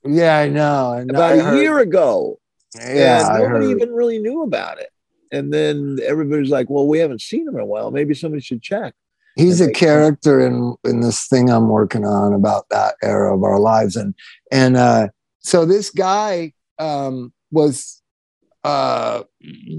yeah I know and about I a heard- year ago. yeah nobody even really knew about it. And then everybody's like, "Well, we haven't seen him in a while. Maybe somebody should check." he's a character in in this thing I'm working on about that era of our lives and and uh so this guy um was uh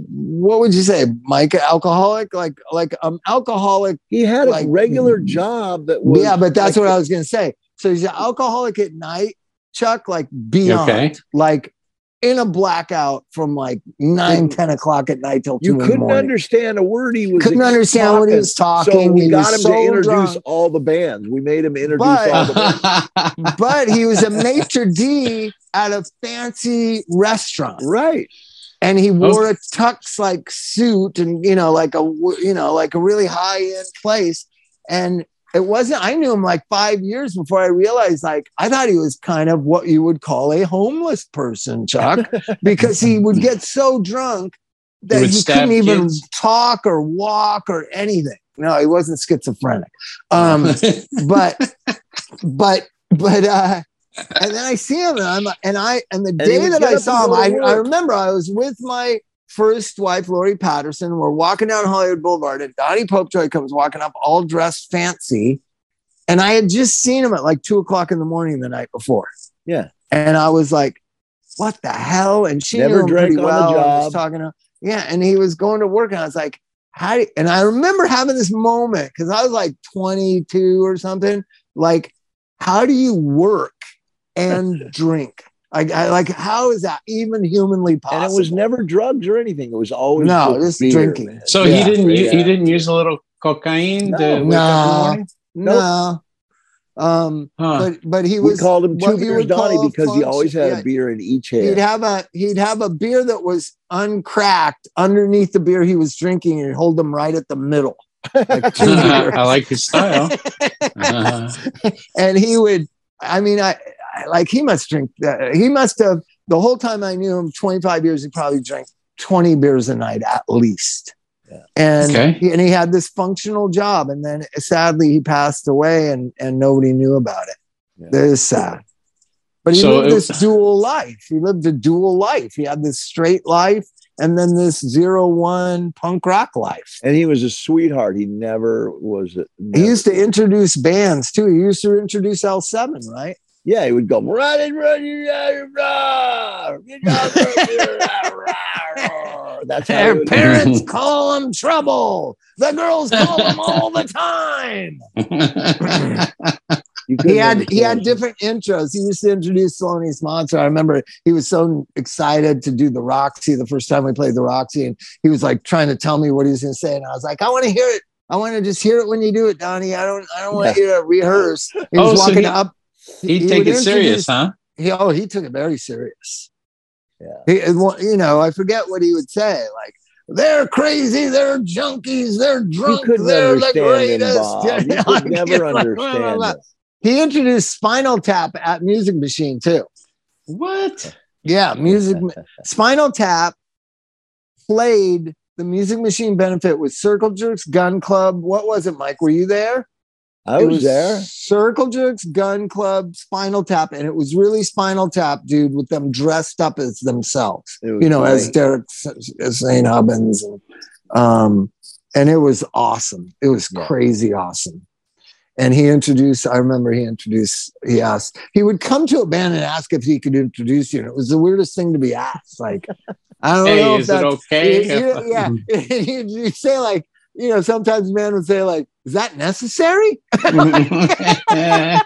what would you say Mike alcoholic like like um alcoholic He had a Like- regular job that was yeah but that's like- what I was gonna say so he's an alcoholic at night Chuck like beyond Okay. like in a blackout from like nine 10 o'clock at night till two you in the couldn't morning. understand a word he was couldn't ex- understand what he was talking So we He got him so to introduce drunk. all the bands. We made him introduce But- all the bands. but he was a maitre d at a fancy restaurant Right. and he wore a tux like suit and you know like a you know like a really high end place and it wasn't i knew him like five years before i realized like i thought he was kind of what you would call a homeless person chuck because he would get so drunk that would he, couldn't even kids? talk or walk or anything. No he wasn't schizophrenic. Um but but but uh and then I see him and I'm and I and the he day that I saw him, I, I remember I was with my first wife, Lori Patterson. We're walking down Hollywood Boulevard, and Donnie Popejoy comes walking up all dressed fancy. And I had just seen him at like two o'clock in the morning the night before. Yeah. And I was like, what the hell? And she Never knew him drank pretty well. I was talking to yeah, and he was going to work, and I was like, how do and I remember having this moment because I was like 22 or something. Like, how do you work and drink? Like, I, like, how is that even humanly possible? And it was never drugs or anything. It was always No, just just beer, drinking. man. so Yeah. he didn't. u- Yeah. He didn't use a little cocaine to No. wake up in the No. morning. no. Um, Huh. but but he We was called him Two you Beers Donnie call a because he always had yeah. a beer in each hand. He'd hand. have a he'd have a beer that was uncracked underneath the beer he was drinking and hold them right at the middle. Like. I like his style. Uh, and he would i mean i, I like he must drink uh, he must have the whole time i knew him 25 years he probably drank 20 beers a night at least Yeah. and Okay. he, and he had this functional job and then sadly he passed away and and nobody knew about it Yeah. that is sad but he So lived it- this dual life he lived a dual life he had this straight life and then this zero one punk rock life and he was a sweetheart. He never was. A, he used to introduce bands too he used to introduce l7 right yeah, he would go run and run, you gotta run, you gotta run." That's how Their would- parents call them trouble. The girls call them all the time. He had he had different intros. He used to introduce Thelonious Monster. I remember he was so excited to do the Roxy the first time we played the Roxy, and he was like trying to tell me what he was going to say, and I was like, I want to hear it. I want to just hear it when you do it, Donnie. I don't I don't want you to rehearse. He oh, was Oh, so walking he- up. He'd he take it serious, huh? He, oh, he took it very serious. Yeah. He, you know, I forget what he would say. Like, they're crazy, they're junkies, they're drunk, they're the him, greatest. Bob. You could never understand him. He introduced Spinal Tap at Music Machine too. What? Yeah, music Spinal Tap played the Music Machine benefit with Circle Jerks Gun Club. What was it, Mike? Were you there? I It was there. Circle Jerks Gun Club Spinal Tap, and it was really Spinal Tap, dude, with them dressed up as themselves. It was You know, as funny. Derek St. Hubbins, and um, and it was awesome. It was Yeah. crazy awesome. And he introduced, I remember he introduced, he asked, he would come to a band and ask if he could introduce you. And it was the weirdest thing to be asked. Like, I don't know Hey, if it that's, okay? you- yeah. you, you say like, you know, sometimes men would say like, is that necessary?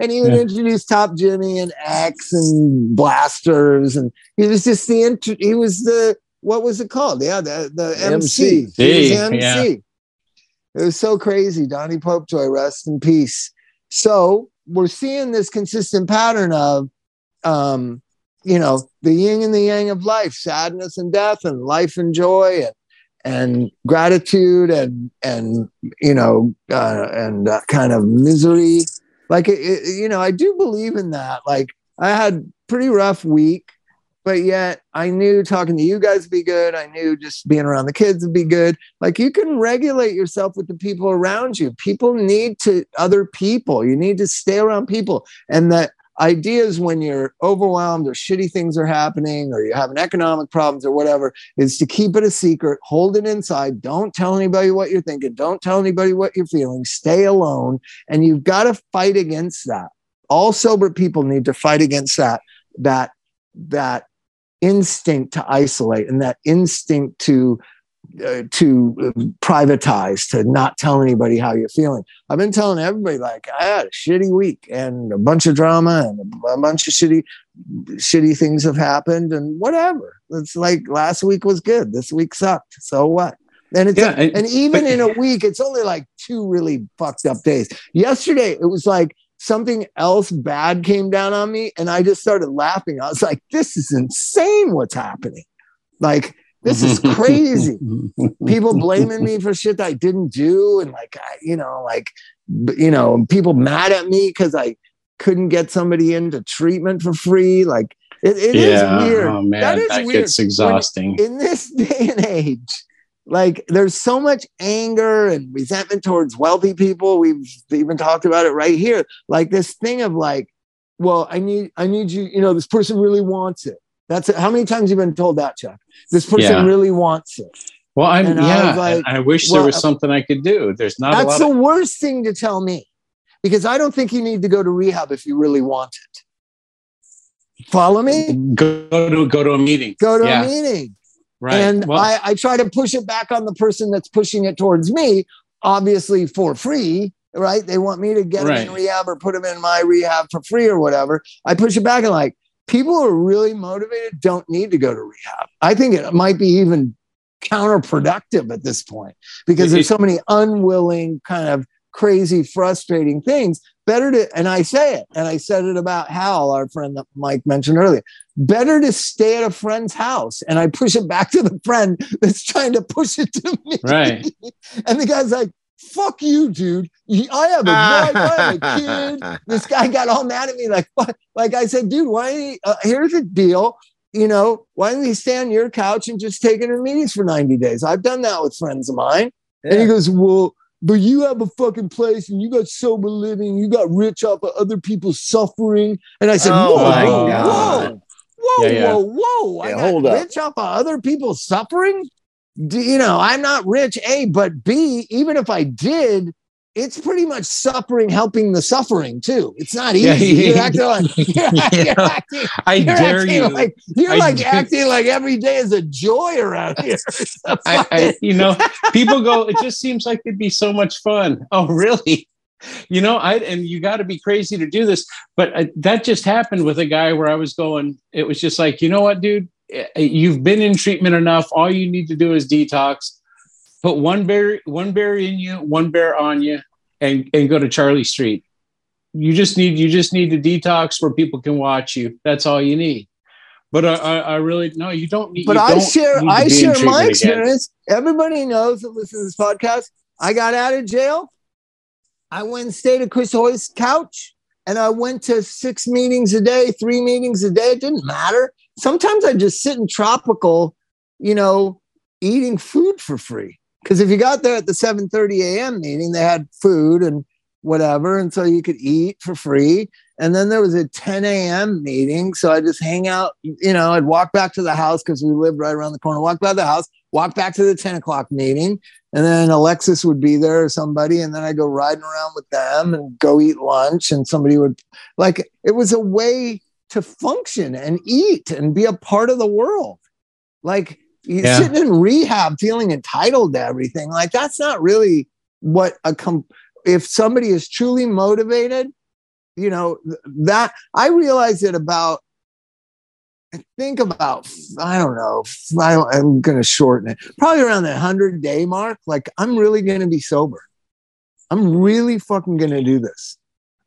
and he would introduce Top Jimmy and X and Blasters, and he was just the int- he was the what was it called? Yeah, the the MC. MC. He was MC. yeah. It was so crazy. Donnie Popejoy, rest in peace. So we're seeing this consistent pattern of, um, you know, the yin and the yang of life, sadness and death, and life and joy, and and gratitude, and and you know, uh, and uh, kind of misery. Like it, it, you know, I do believe in that. Like I had pretty rough week, but yet I knew talking to you guys would be good. I knew just being around the kids would be good. Like you can regulate yourself with the people around you. People need to other people. You need to stay around people. And the idea is when you're overwhelmed or shitty things are happening or you're having economic problems or whatever, is to keep it a secret, hold it inside. Don't tell anybody what you're thinking. Don't tell anybody what you're feeling. Stay alone. And you've got to fight against that. All sober people need to fight against that, that, that instinct to isolate and that instinct to uh, to uh, privatize to not tell anybody how you're feeling. I've been telling everybody like i had a shitty week and a bunch of drama and a, bunch of shitty shitty things have happened and whatever. It's like last week was good. This week sucked. So what? And it's Yeah, and- and even but- in a week it's only like two really fucked up days. Yesterday it was like something else bad came down on me and I just started laughing. I was like, this is insane what's happening. Like, this is crazy. people blaming me for shit that I didn't do. And like, I, you know, like, you know, people mad at me because I couldn't get somebody into treatment for free. Like, it, it is yeah. weird. Oh man, That that, is weird. gets exhausting. In this day and age, like there's so much anger and resentment towards wealthy people. We've even talked about it right here. Like this thing of like, well, I need, I need you, you know, this person really wants it. That's it. How many times you've been told that, Chuck? This person Yeah. really wants it. well, I'm and yeah. was like, I wish well, there was something I could do. There's not a That's the Of, worst thing to tell me because I don't think you need to go to rehab if you really want it. Follow me? go to go to a meeting. Go to yeah, a meeting. right. And well, I, I try to push it back on the person that's pushing it towards me, obviously for free, right? They want me to get them in rehab or put them in my rehab for free or whatever. I push it back and like, people who are really motivated don't need to go to rehab. I think it might be even counterproductive at this point because there's so many unwilling, kind of crazy, frustrating things. Better to, and I say it, and I said it about Hal, our friend that Mike mentioned earlier. Better to stay at a friend's house, and I push it back to the friend that's trying to push it to me. Right. And the guy's like, "Fuck you, dude! I have a wife, I have a kid." this guy got all mad at me like what? Like i said dude why uh, here's the deal. You know why don't you stay on your couch and just take it in meetings for 90 days? I've done that with friends of mine. And he goes well but you have a fucking place and you got sober living. You got rich off of other people's suffering. And i said Oh whoa whoa, whoa whoa Yeah, yeah. whoa whoa. I got hold up. rich off of other people's suffering you know i'm not rich a but b even if i did it's pretty much suffering helping the suffering too. It's not easy. yeah, You're acting like you're, Yeah. you're acting, I dare acting you. like you're I like do- acting like every day is a joy around here. I, I, you know, people go. It just seems like it'd be so much fun. Oh, really? You know, I and you got to be crazy to do this. But uh, that just happened with a guy where I was going. It was just like, you know what, dude? Eh, You've been in treatment enough. All you need to do is detox. Put one bear, one bear in you, one bear on you, and and go to Charlie Street. You just need you just need to detox where people can watch you. That's all you need. But I, I, I really no, you don't need. But I share I share my treatment again. experience. Everybody knows that listens to this podcast. I got out of jail. I went and stayed at Chris Hoy's couch, and I went to six meetings a day, three meetings a day. It didn't matter. Sometimes I just sit in tropical, you know, eating food for free. Because if you got there at the 7:30 a.m. meeting, they had food and whatever, and so you could eat for free. And then there was a 10 a.m. meeting. So I just hang out, you know, I'd walk back to the house because we lived right around the corner, walk by the house, walk back to the 10 o'clock meeting. And then Alexis would be there or somebody. And then I go riding around with them and go eat lunch. And somebody would like it was a way to function and eat and be a part of the world. Like Yeah. sitting in rehab feeling entitled to everything. Like that's not really what a com- if somebody is truly motivated you know th- that i realized it about i think about i don't know I i'm going to shorten it probably around the 100 day mark like i'm really going to be sober i'm really fucking going to do this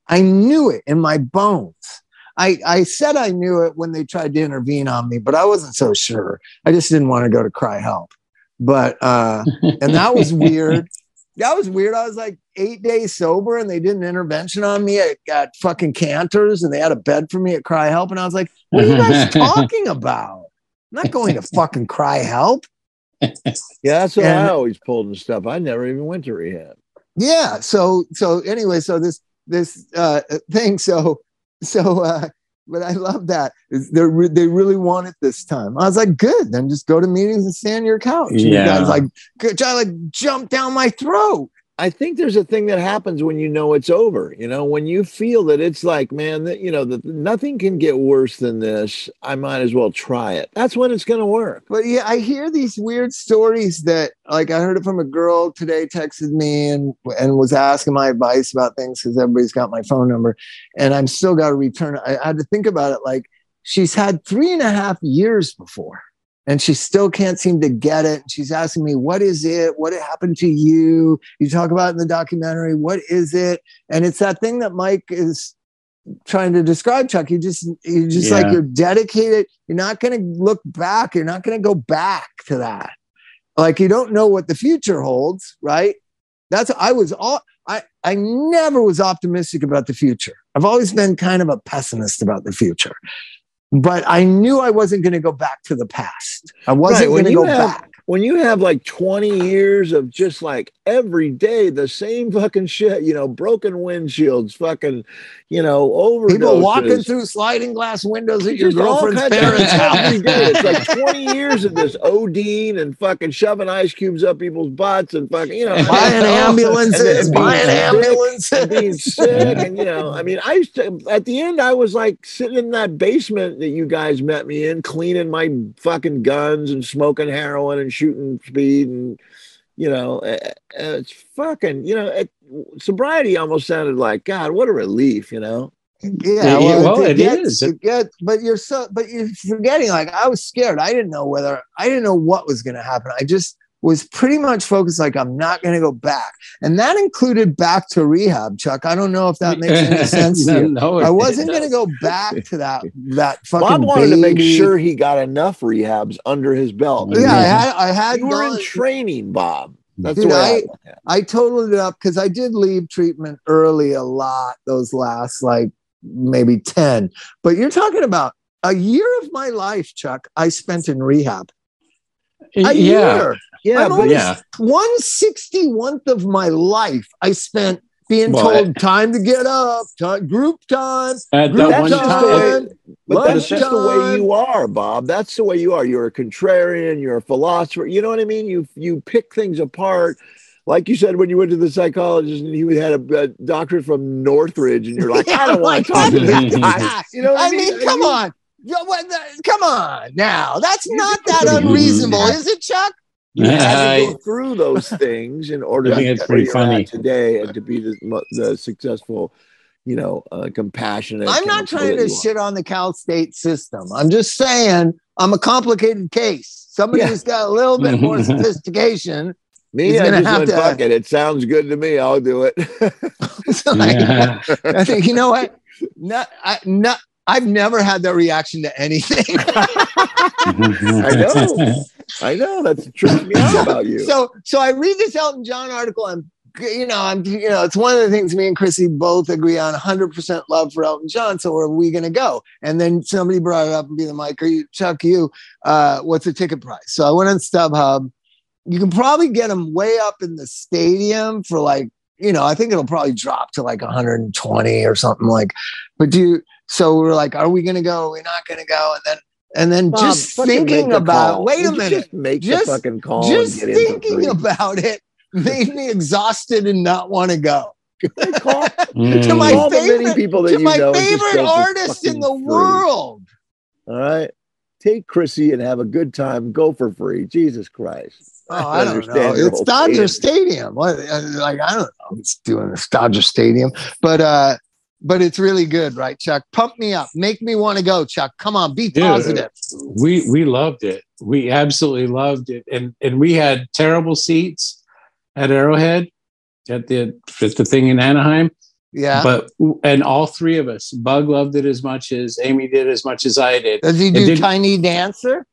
i knew it in my bones I, I said I knew it when they tried to intervene on me, but I wasn't so sure. I just didn't want to go to CRI-Help. But uh, and that was weird. That was weird. I was like eight days sober, and they did an intervention on me at, got fucking Canter's and they had a bed for me at CRI-Help, and I was like, "What are you guys talking about? I'm not going to fucking CRI-Help." Yeah, that's what And- I always pulled and stuff. I never even went to rehab. Yeah. So so anyway, so this this uh, thing. So so. uh but I love that they re- they really want it this time. I was like, good. Then just go to meetings and stay on your couch. And You Yeah. guys like, good. Try like jump down my throat. I think there's a thing that happens when you know it's over. You know, when you feel that it's like, man, that you know, that nothing can get worse than this. I might as well try it. That's when it's going to work. But yeah, I hear these weird stories that, like, I heard it from a girl today. Texted me and and was asking my advice about things because everybody's got my phone number, and I'm still got to return. I, I had to think about it. Like, she's had three and a half years before, and she still can't seem to get it. She's asking me, "What is it? What happened to you?" You talk about it in the documentary. What is it? And it's that thing that Mike is trying to describe chuck you just you just like you're dedicated you're not going to look back you're not going to go back to that like you don't know what the future holds right that's i was all i i never was optimistic about the future i've always been kind of a pessimist about the future but i knew i wasn't going to go back to the past. I wasn't Right, going to go have- back When you have like 20 years of just like every day the same fucking shit, you know, broken windshields, fucking, you know, overdoses. people walking through sliding glass windows at your girlfriend's parents house day. It's like 20 years of this ODing and fucking shoving ice cubes up people's butts and fucking, you know, buying ambulances and buying ambulances and being sick. And, you know, I mean, I used to, at the end, I was like sitting in that basement that you guys met me in, cleaning my fucking guns and smoking heroin and shooting speed. And, you know, uh, uh, it's fucking, you know, it, sobriety almost sounded like, God, what a relief, you know? Yeah, Yeah, well, well, to it get- is. to get- but you're so, but you're forgetting. Like I was scared. I didn't know whether I didn't know what was going to happen. I just was pretty much focused. Like I'm not going to go back, and that included back to rehab. Chuck, I don't know if that makes any sense to No, you. no, I wasn't going to go back to that that fucking. Bob wanted to make sure he got enough rehabs under his belt. Yeah, I had. I had. you were in training, Bob. That's Dude, I, I- it. I totaled it up because I did leave treatment early a lot. Those last like maybe ten, but you're talking about a year of my life, Chuck. I spent in rehab. A yeah. year. Yeah, I'm but almost- yeah. One sixty one of my life I spent being Well, told time to get up, time, group time, At group that one time, time. But Lunch that's just the way you are, Bob. That's the way you are. You're a contrarian. You're a philosopher. You know what I mean? You you pick things apart. Like you said when you went to the psychologist and he had a, a doctorate from Northridge, and you're like, I don't want to talk to this guy. You know what I, I mean, come on. Yo, what the- come on now. That's not that unreasonable, is it, Chuck? You had to go through those things in order I think to it's get where pretty funny. today and to be the, the successful, you know, uh, compassionate. I'm not trying to shit on the Cal State system. I'm just saying I'm a complicated case. Somebody Yeah. who's got a little bit more sophistication. Me, He's I just have went, to- fuck it. It sounds good to me. I'll do it. Like- Yeah. I think you know what? Not, I, not I've never had that reaction to anything. I know. I know. That's trips me out about you. so so I read this Elton John article. I'm you know I'm you know it's one of the things me and Chrissy both agree on 100 percent love for Elton John. So where are we going to go? And then somebody brought it up and be the mic are you Chuck you uh, what's the ticket price? So I went on StubHub. You can probably get them way up in the stadium for like you know I think it'll probably drop to like 120 or something like. But do you, so we're like, are we going to go? Are we not going to go? And then and then Bob, just thinking about call. wait a Would minute Just make Just- the fucking call. just and get thinking free? about it made me exhausted and not want to go call, Mm. to my call the many favorite people that to you my know and favorite artist in the free. world All right. Take Chrissy and have a good time. Go for free. Jesus Christ. oh i don't know understand it's dodger pain. stadium what uh, like i don't know it's doing this dodger stadium but uh but it's really good right chuck pump me up make me want to go chuck come on be Dude. positive we we loved it. We absolutely loved it, and and we had terrible seats at Arrowhead at the at the thing in Anaheim. yeah But and all three of us, Bug loved it as much as Amy did, as much as I did. does he do didn't- tiny dancer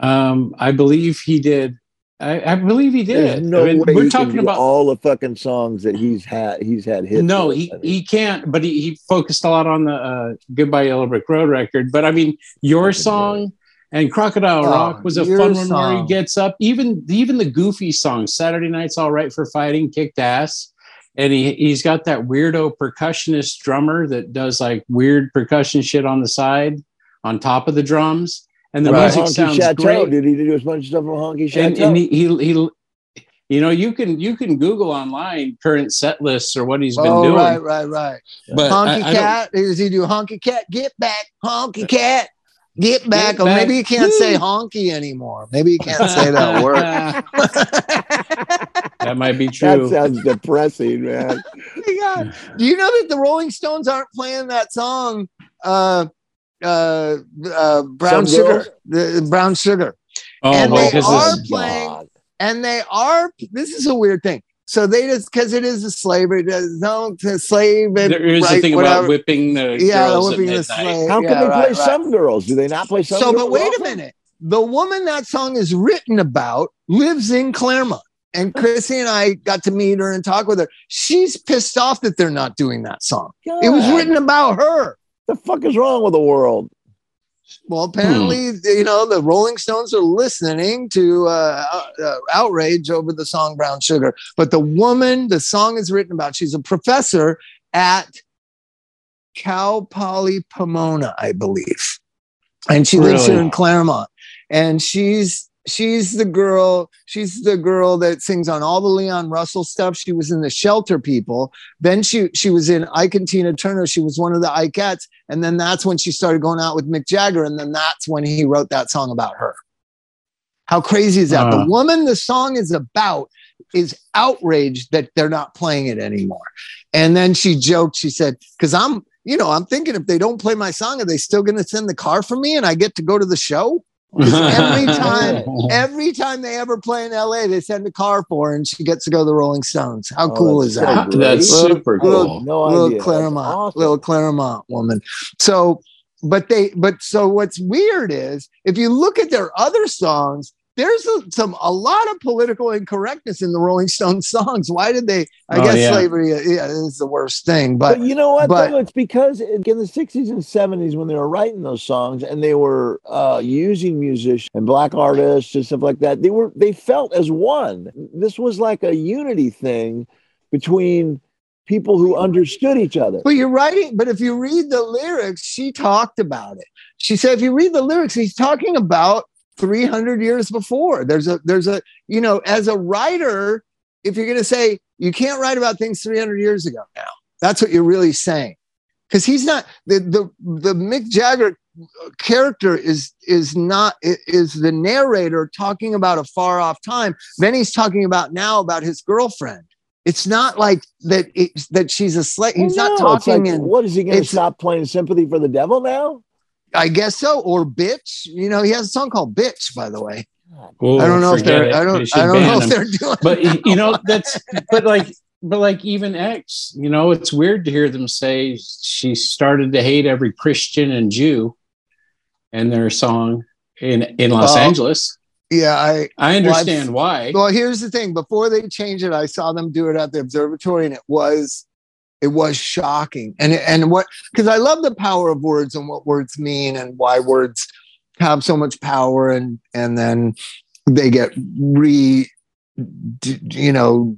Um, I believe he did. I, I believe he There's did. no I mean, way we're talking about all the fucking songs that he's had. He's had hits. no, with. he I mean, he can't. But he, he focused a lot on the uh, Goodbye Yellow Brick Road record. But I mean, your Fucking song and Crocodile Oh, Rock was a your fun one where he gets up. Even even the goofy song, Saturday Night's All Right for Fighting, kicked ass. And he he's got that weirdo percussionist drummer that does like weird percussion shit on the side, on top of the drums. And the Right. music Honky sounds Chateau. great. Did he do a bunch of stuff on Honky and, Chateau? and he, he he you know you can you can google online current set lists or what he's been oh doing right right right but honky I- I cat does he do honky cat get back honky cat get back Get or back. maybe you can't say honky anymore maybe you can't say that word that might be true. that sounds depressing, man. Oh. Do you know that the Rolling Stones aren't playing that song, uh, uh, uh, Brown Some Sugar, Girls? the Brown Sugar, oh and well, they this are is playing- God. and they are. This is a weird thing. So they just because it is a slavery, there's no slave and there is right, a thing whatever. about whipping the yeah, girls whipping at the slave. How yeah, can they right, play right. some girls? Do they not play some So, girls? but wait a minute. The woman that song is written about lives in Claremont. And Chrissy and I got to meet her and talk with her. She's pissed off that they're not doing that song. It was written about her. The fuck is wrong with the world? Well, apparently, you know, the Rolling Stones are listening to uh, uh, outrage over the song Brown Sugar. But the woman the song is written about, she's a professor at Cal Poly Pomona, I believe. And she lives here in Claremont. And she's she's the girl, she's the girl that sings on all the Leon Russell stuff. She was in the shelter people. Then she she was in Ike and Tina Turner. She was one of the Ikettes. And then that's when she started going out with Mick Jagger. And then that's when he wrote that song about her. How crazy is that? Uh. the woman the song is about is outraged that they're not playing it anymore. And then she joked, she said, because I'm, you know, I'm thinking if they don't play my song, are they still going to send the car for me and I get to go to the show? every time- Every time they ever play in LA, they send a car for her and she gets to go to the Rolling Stones. How Oh, cool is that? great. that's Little- super little- cool No little idea. That's Claremont, awesome. little Claremont woman. So, but they, but so what's weird is if you look at their other songs, there's a, some a lot of political incorrectness in the Rolling Stones songs. Why did they? I Oh, guess yeah. slavery uh, yeah, is the worst thing, But, but you know what? but- though? It's because in the 60s and 70s, when they were writing those songs and they were uh, using musicians and black artists and stuff like that, they were they felt as one. This was like a unity thing between people who understood each other. But you're writing, but if you read the lyrics, she talked about it. She said, if you read the lyrics, he's talking about 300 years before. There's a, there's a, you know, as a writer, if you're going to say you can't write about things 300 years ago now, that's what you're really saying. Because he's not the the the Mick Jagger character is is not is the narrator talking about a far off time. Then he's talking about now about his girlfriend. It's not like that. It's that she's a slave. He's not no, talking like, in. what is he going to stop playing sympathy for the devil now? I guess so. Or bitch. You know, he has a song called "Bitch." By the way, Oh, I don't know if they're. it. I don't. I don't know if they're doing. but y- you know that's but like but like even X, you know, it's weird to hear them say she started to hate every Christian and Jew and their song in in Los Well, Angeles. Yeah, I I understand why. well here's the thing. Before they changed it, I saw them do it at the observatory, and it was it was shocking. And and what because I love the power of words and what words mean and why words have so much power and and then they get re you know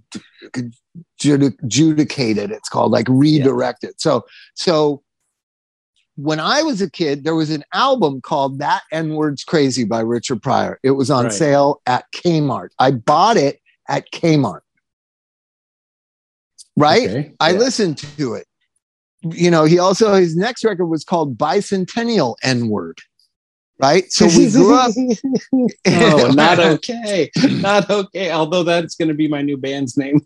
judic- judicated it's called like redirected. So so when i was a kid there was an album called that n words crazy by richard pryor. It was on Right. sale at kmart. I bought it at kmart right Okay. I Yeah. listened to it. You know, he also his next record was called Bicentennial N Word. Right. So we grew up. Oh, not okay. Not okay. Although that's going to be my new band's name.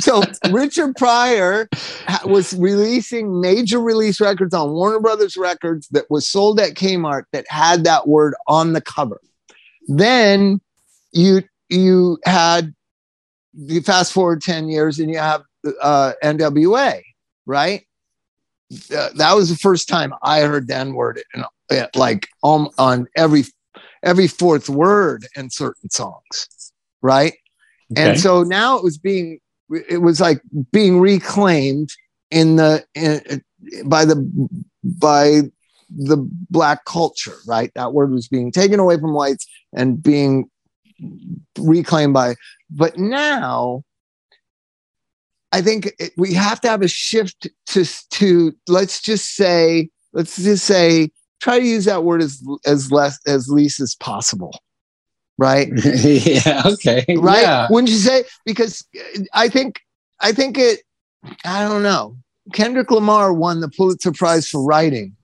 so Richard Pryor was releasing major release records on Warner Brothers Records that was sold at Kmart that had that word on the cover. Then you you had you fast forward 10 years and you have uh, NWA, right? Uh, that was the first time I heard the N word and like on, on every every fourth word in certain songs, right? Okay. And so now it was being it was like being reclaimed in the in, by the by the black culture, right? That word was being taken away from whites and being reclaimed by but now I think it, we have to have a shift to to let's just say let's just say try to use that word as as less as least as possible, right? yeah. Okay. right? Yeah. Wouldn't you say? Because I think I think it. I don't know. Kendrick Lamar won the Pulitzer Prize for writing,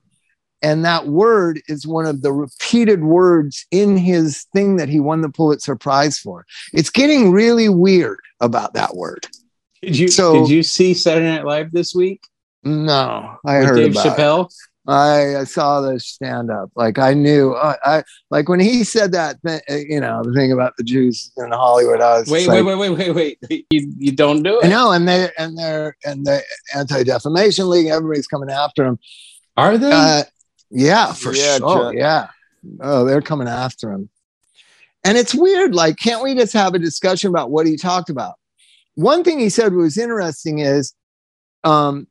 and that word is one of the repeated words in his thing that he won the Pulitzer Prize for. It's getting really weird about that word. Did you So- did you see Saturday Night Live this week No, I with heard Dave about it. Chappelle? I, I saw the stand up. Like I knew. I, I like when he said that. Th- uh, you know the thing about the Jews in Hollywood. I was Wait, just wait, like, wait, wait, wait, wait. You, you don't do it. No, and they and they're and the Anti Defamation League. Everybody's coming after him. Are they? Uh, yeah, for Yeah, sure. Chuck. Yeah. Oh, they're coming after him. And it's weird. Like, can't we just have a discussion about what he talked about? One thing he said was interesting is um,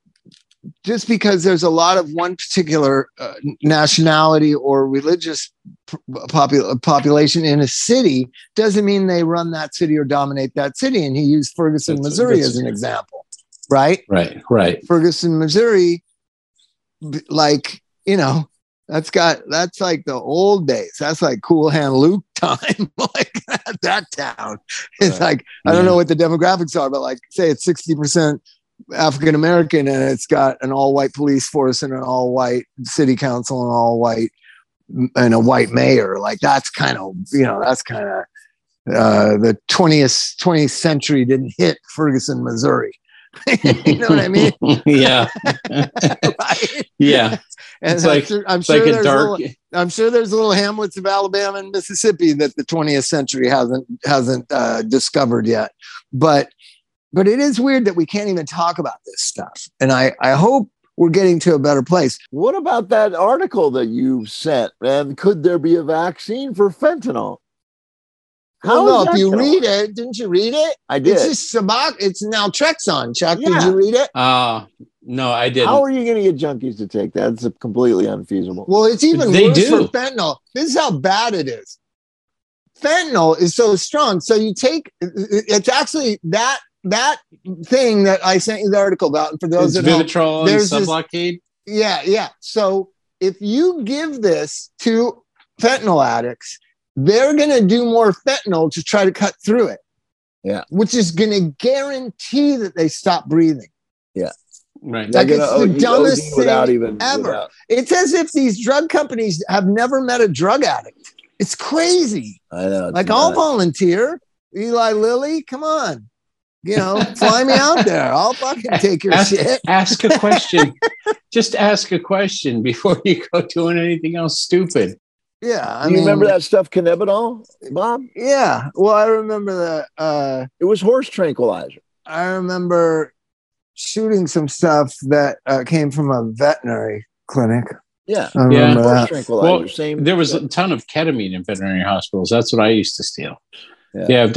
just because there's a lot of one particular uh, nationality or religious p- popul- population in a city doesn't mean they run that city or dominate that city. And he used Ferguson, That's- Missouri that's- as an example, right? right, right. Ferguson, Missouri, like, you know, that's got that's like the old days. That's like Cool Hand Luke time. like that town. It's Right. like, I don't Yeah. know what the demographics are, but like say it's 60% African American and it's got an all-white police force and an all-white city council and all white and a white mayor. Like that's kind of, you know, that's kind of uh, the 20th 20th century didn't hit Ferguson, Missouri. you know what I mean? yeah, right? yeah. And It's I'm like- sure, I'm sure like a there's dark. little, I'm sure there's little hamlets of Alabama and Mississippi that the 20th century hasn't hasn't uh, discovered yet. But but it is weird that we can't even talk about this stuff. And I I hope we're getting to a better place. What about that article that you sent? And could there be a vaccine for fentanyl? How is no, if you gonna read it, didn't you read it? I did. It's just Sabak. It's naltrexone. Chuck, did you read it? Uh, no, I didn't. How are you going to get junkies to take that? It's completely unfeasible. Well, it's even They worse do. for fentanyl. This is how bad it is. Fentanyl is so strong. So you take it's actually that that thing that I sent you the article about. And for those it's that don't, Vivitrol and there's this- Sublocade. yeah, yeah. So if you give this to fentanyl addicts, they're going to do more fentanyl to try to cut through it. Yeah. Which is going to guarantee that they stop breathing. Yeah. Right. Like, it's the OD dumbest without thing even ever. without- It's as if these drug companies have never met a drug addict. It's crazy. I know. it's Like I'll volunteer. Eli Lilly, come on. You know, fly me out there. I'll fucking take your Ask, shit. ask a question. Just ask a question before you go doing anything else stupid. Yeah, I Do you mean, remember that stuff, cannabinol, Bob? Yeah, well, I remember that. Uh, It was horse tranquilizer. I remember shooting some stuff that uh, came from a veterinary clinic. Yeah, Yeah. horse tranquilizer. Well, same. There was a ton of ketamine in veterinary hospitals. That's what I used to steal. Yeah. Yeah, Well-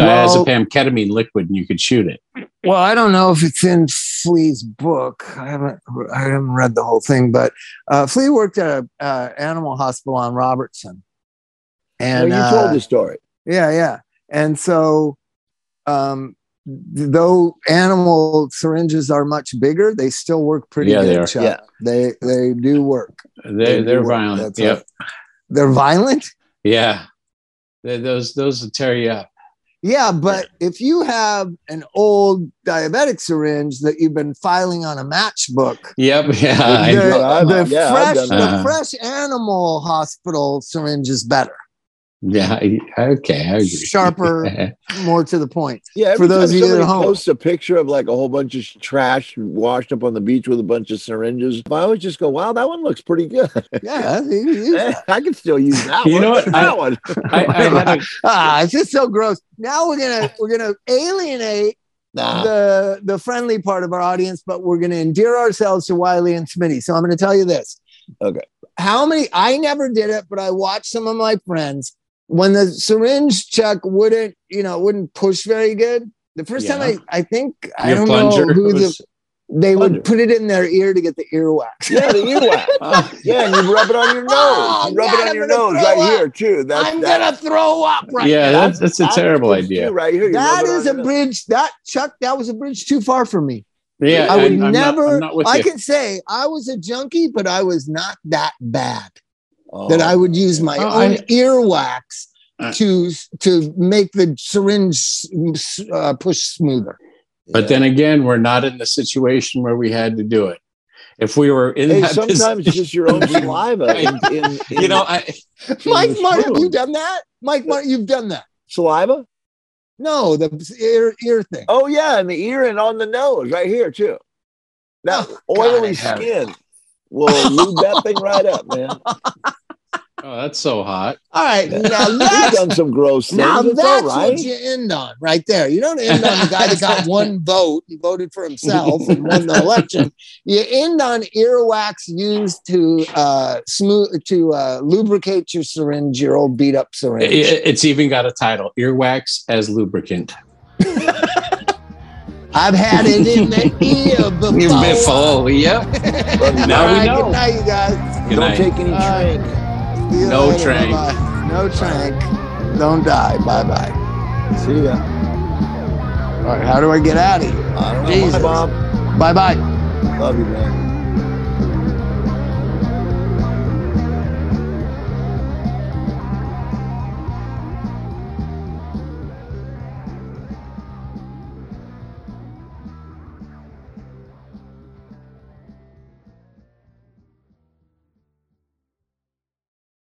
diazepam ketamine liquid, and you could shoot it. Well, I don't know if it's in Flea's book. I haven't I haven't read the whole thing, but uh, Flea worked at a uh, animal hospital on Robertson, and well, you uh, told the story. yeah, yeah, and so um, though animal syringes are much bigger, they still work pretty Yeah, good. they are. Chuck. Yeah. they they do work. They, They they're do work. violent. That's Yep. They're violent. Yeah. They, those those will tear you up. Yeah, but if you have an old diabetic syringe that you've been filing on a matchbook, Yep. Yeah. I the. I've- the yeah, fresh the fresh animal hospital syringe is better, Yeah. Okay. I agree. Sharper. more to the point. Yeah, for those time of you at somebody home. posts a picture of like a whole bunch of trash washed up on the beach with a bunch of syringes, I always just go, "Wow, that one looks pretty good. Yeah, you- you- I can still use that You one. know what? That I- one. I, I had a, ah, it's just so gross. Now we're gonna we're gonna alienate Nah. the the friendly part of our audience, but we're gonna endear ourselves to Wiley and Smitty. So I'm gonna tell you this. Okay. How many? I never did it, but I watched some of my friends when the syringe chuck wouldn't, you know, wouldn't push very good. The first time I, I think I don't plunger know who the, they Plunger. would put it in their ear to get the earwax. Yeah, the earwax. Oh, Yeah, and you rub it on your oh, nose. Oh, you rub God, it on I'm your nose right up. here too. That's I'm that- gonna throw up right yeah, now. that's, that's a terrible good, idea. right here. That rub it on is a your nose. bridge. That Chuck, that was a bridge too far for me. Yeah. I would not- never. Not I you. can say I was a junkie, but I was not that bad Oh. that I would use my Oh, own I- earwax Uh. to to make the syringe uh, push smoother. But then again, we're not in the situation where we had to do it. If we were in Hey, that sometimes position- it's just your own saliva. In, in, in you know, I, Mike the Martin, have you done that? Mike Martin, you've done that. saliva. No, the ear ear thing. Oh yeah, in the ear and on the nose, right here too. That Oh, oily God, skin will lube that thing right up, man. oh, that's so hot. All right, now We've done some gross things. Now it's that's all right. what you end on right there. You don't end on the guy that got one vote and voted for himself and won the election. You end on earwax used to uh, smooth to uh, lubricate your syringe, your old beat up It- syringe. it's even got a title: earwax as lubricant. I've had it in the ear before. Before, yep. Now All we know. Good night, you guys. Good Don't night. take any drink. You No later. trank. Bye-bye. No trank. Don't die. Bye bye. See ya. All right, how do I get out of here? I don't know. Jesus. Bye, Bob. Bye bye. Love you, man.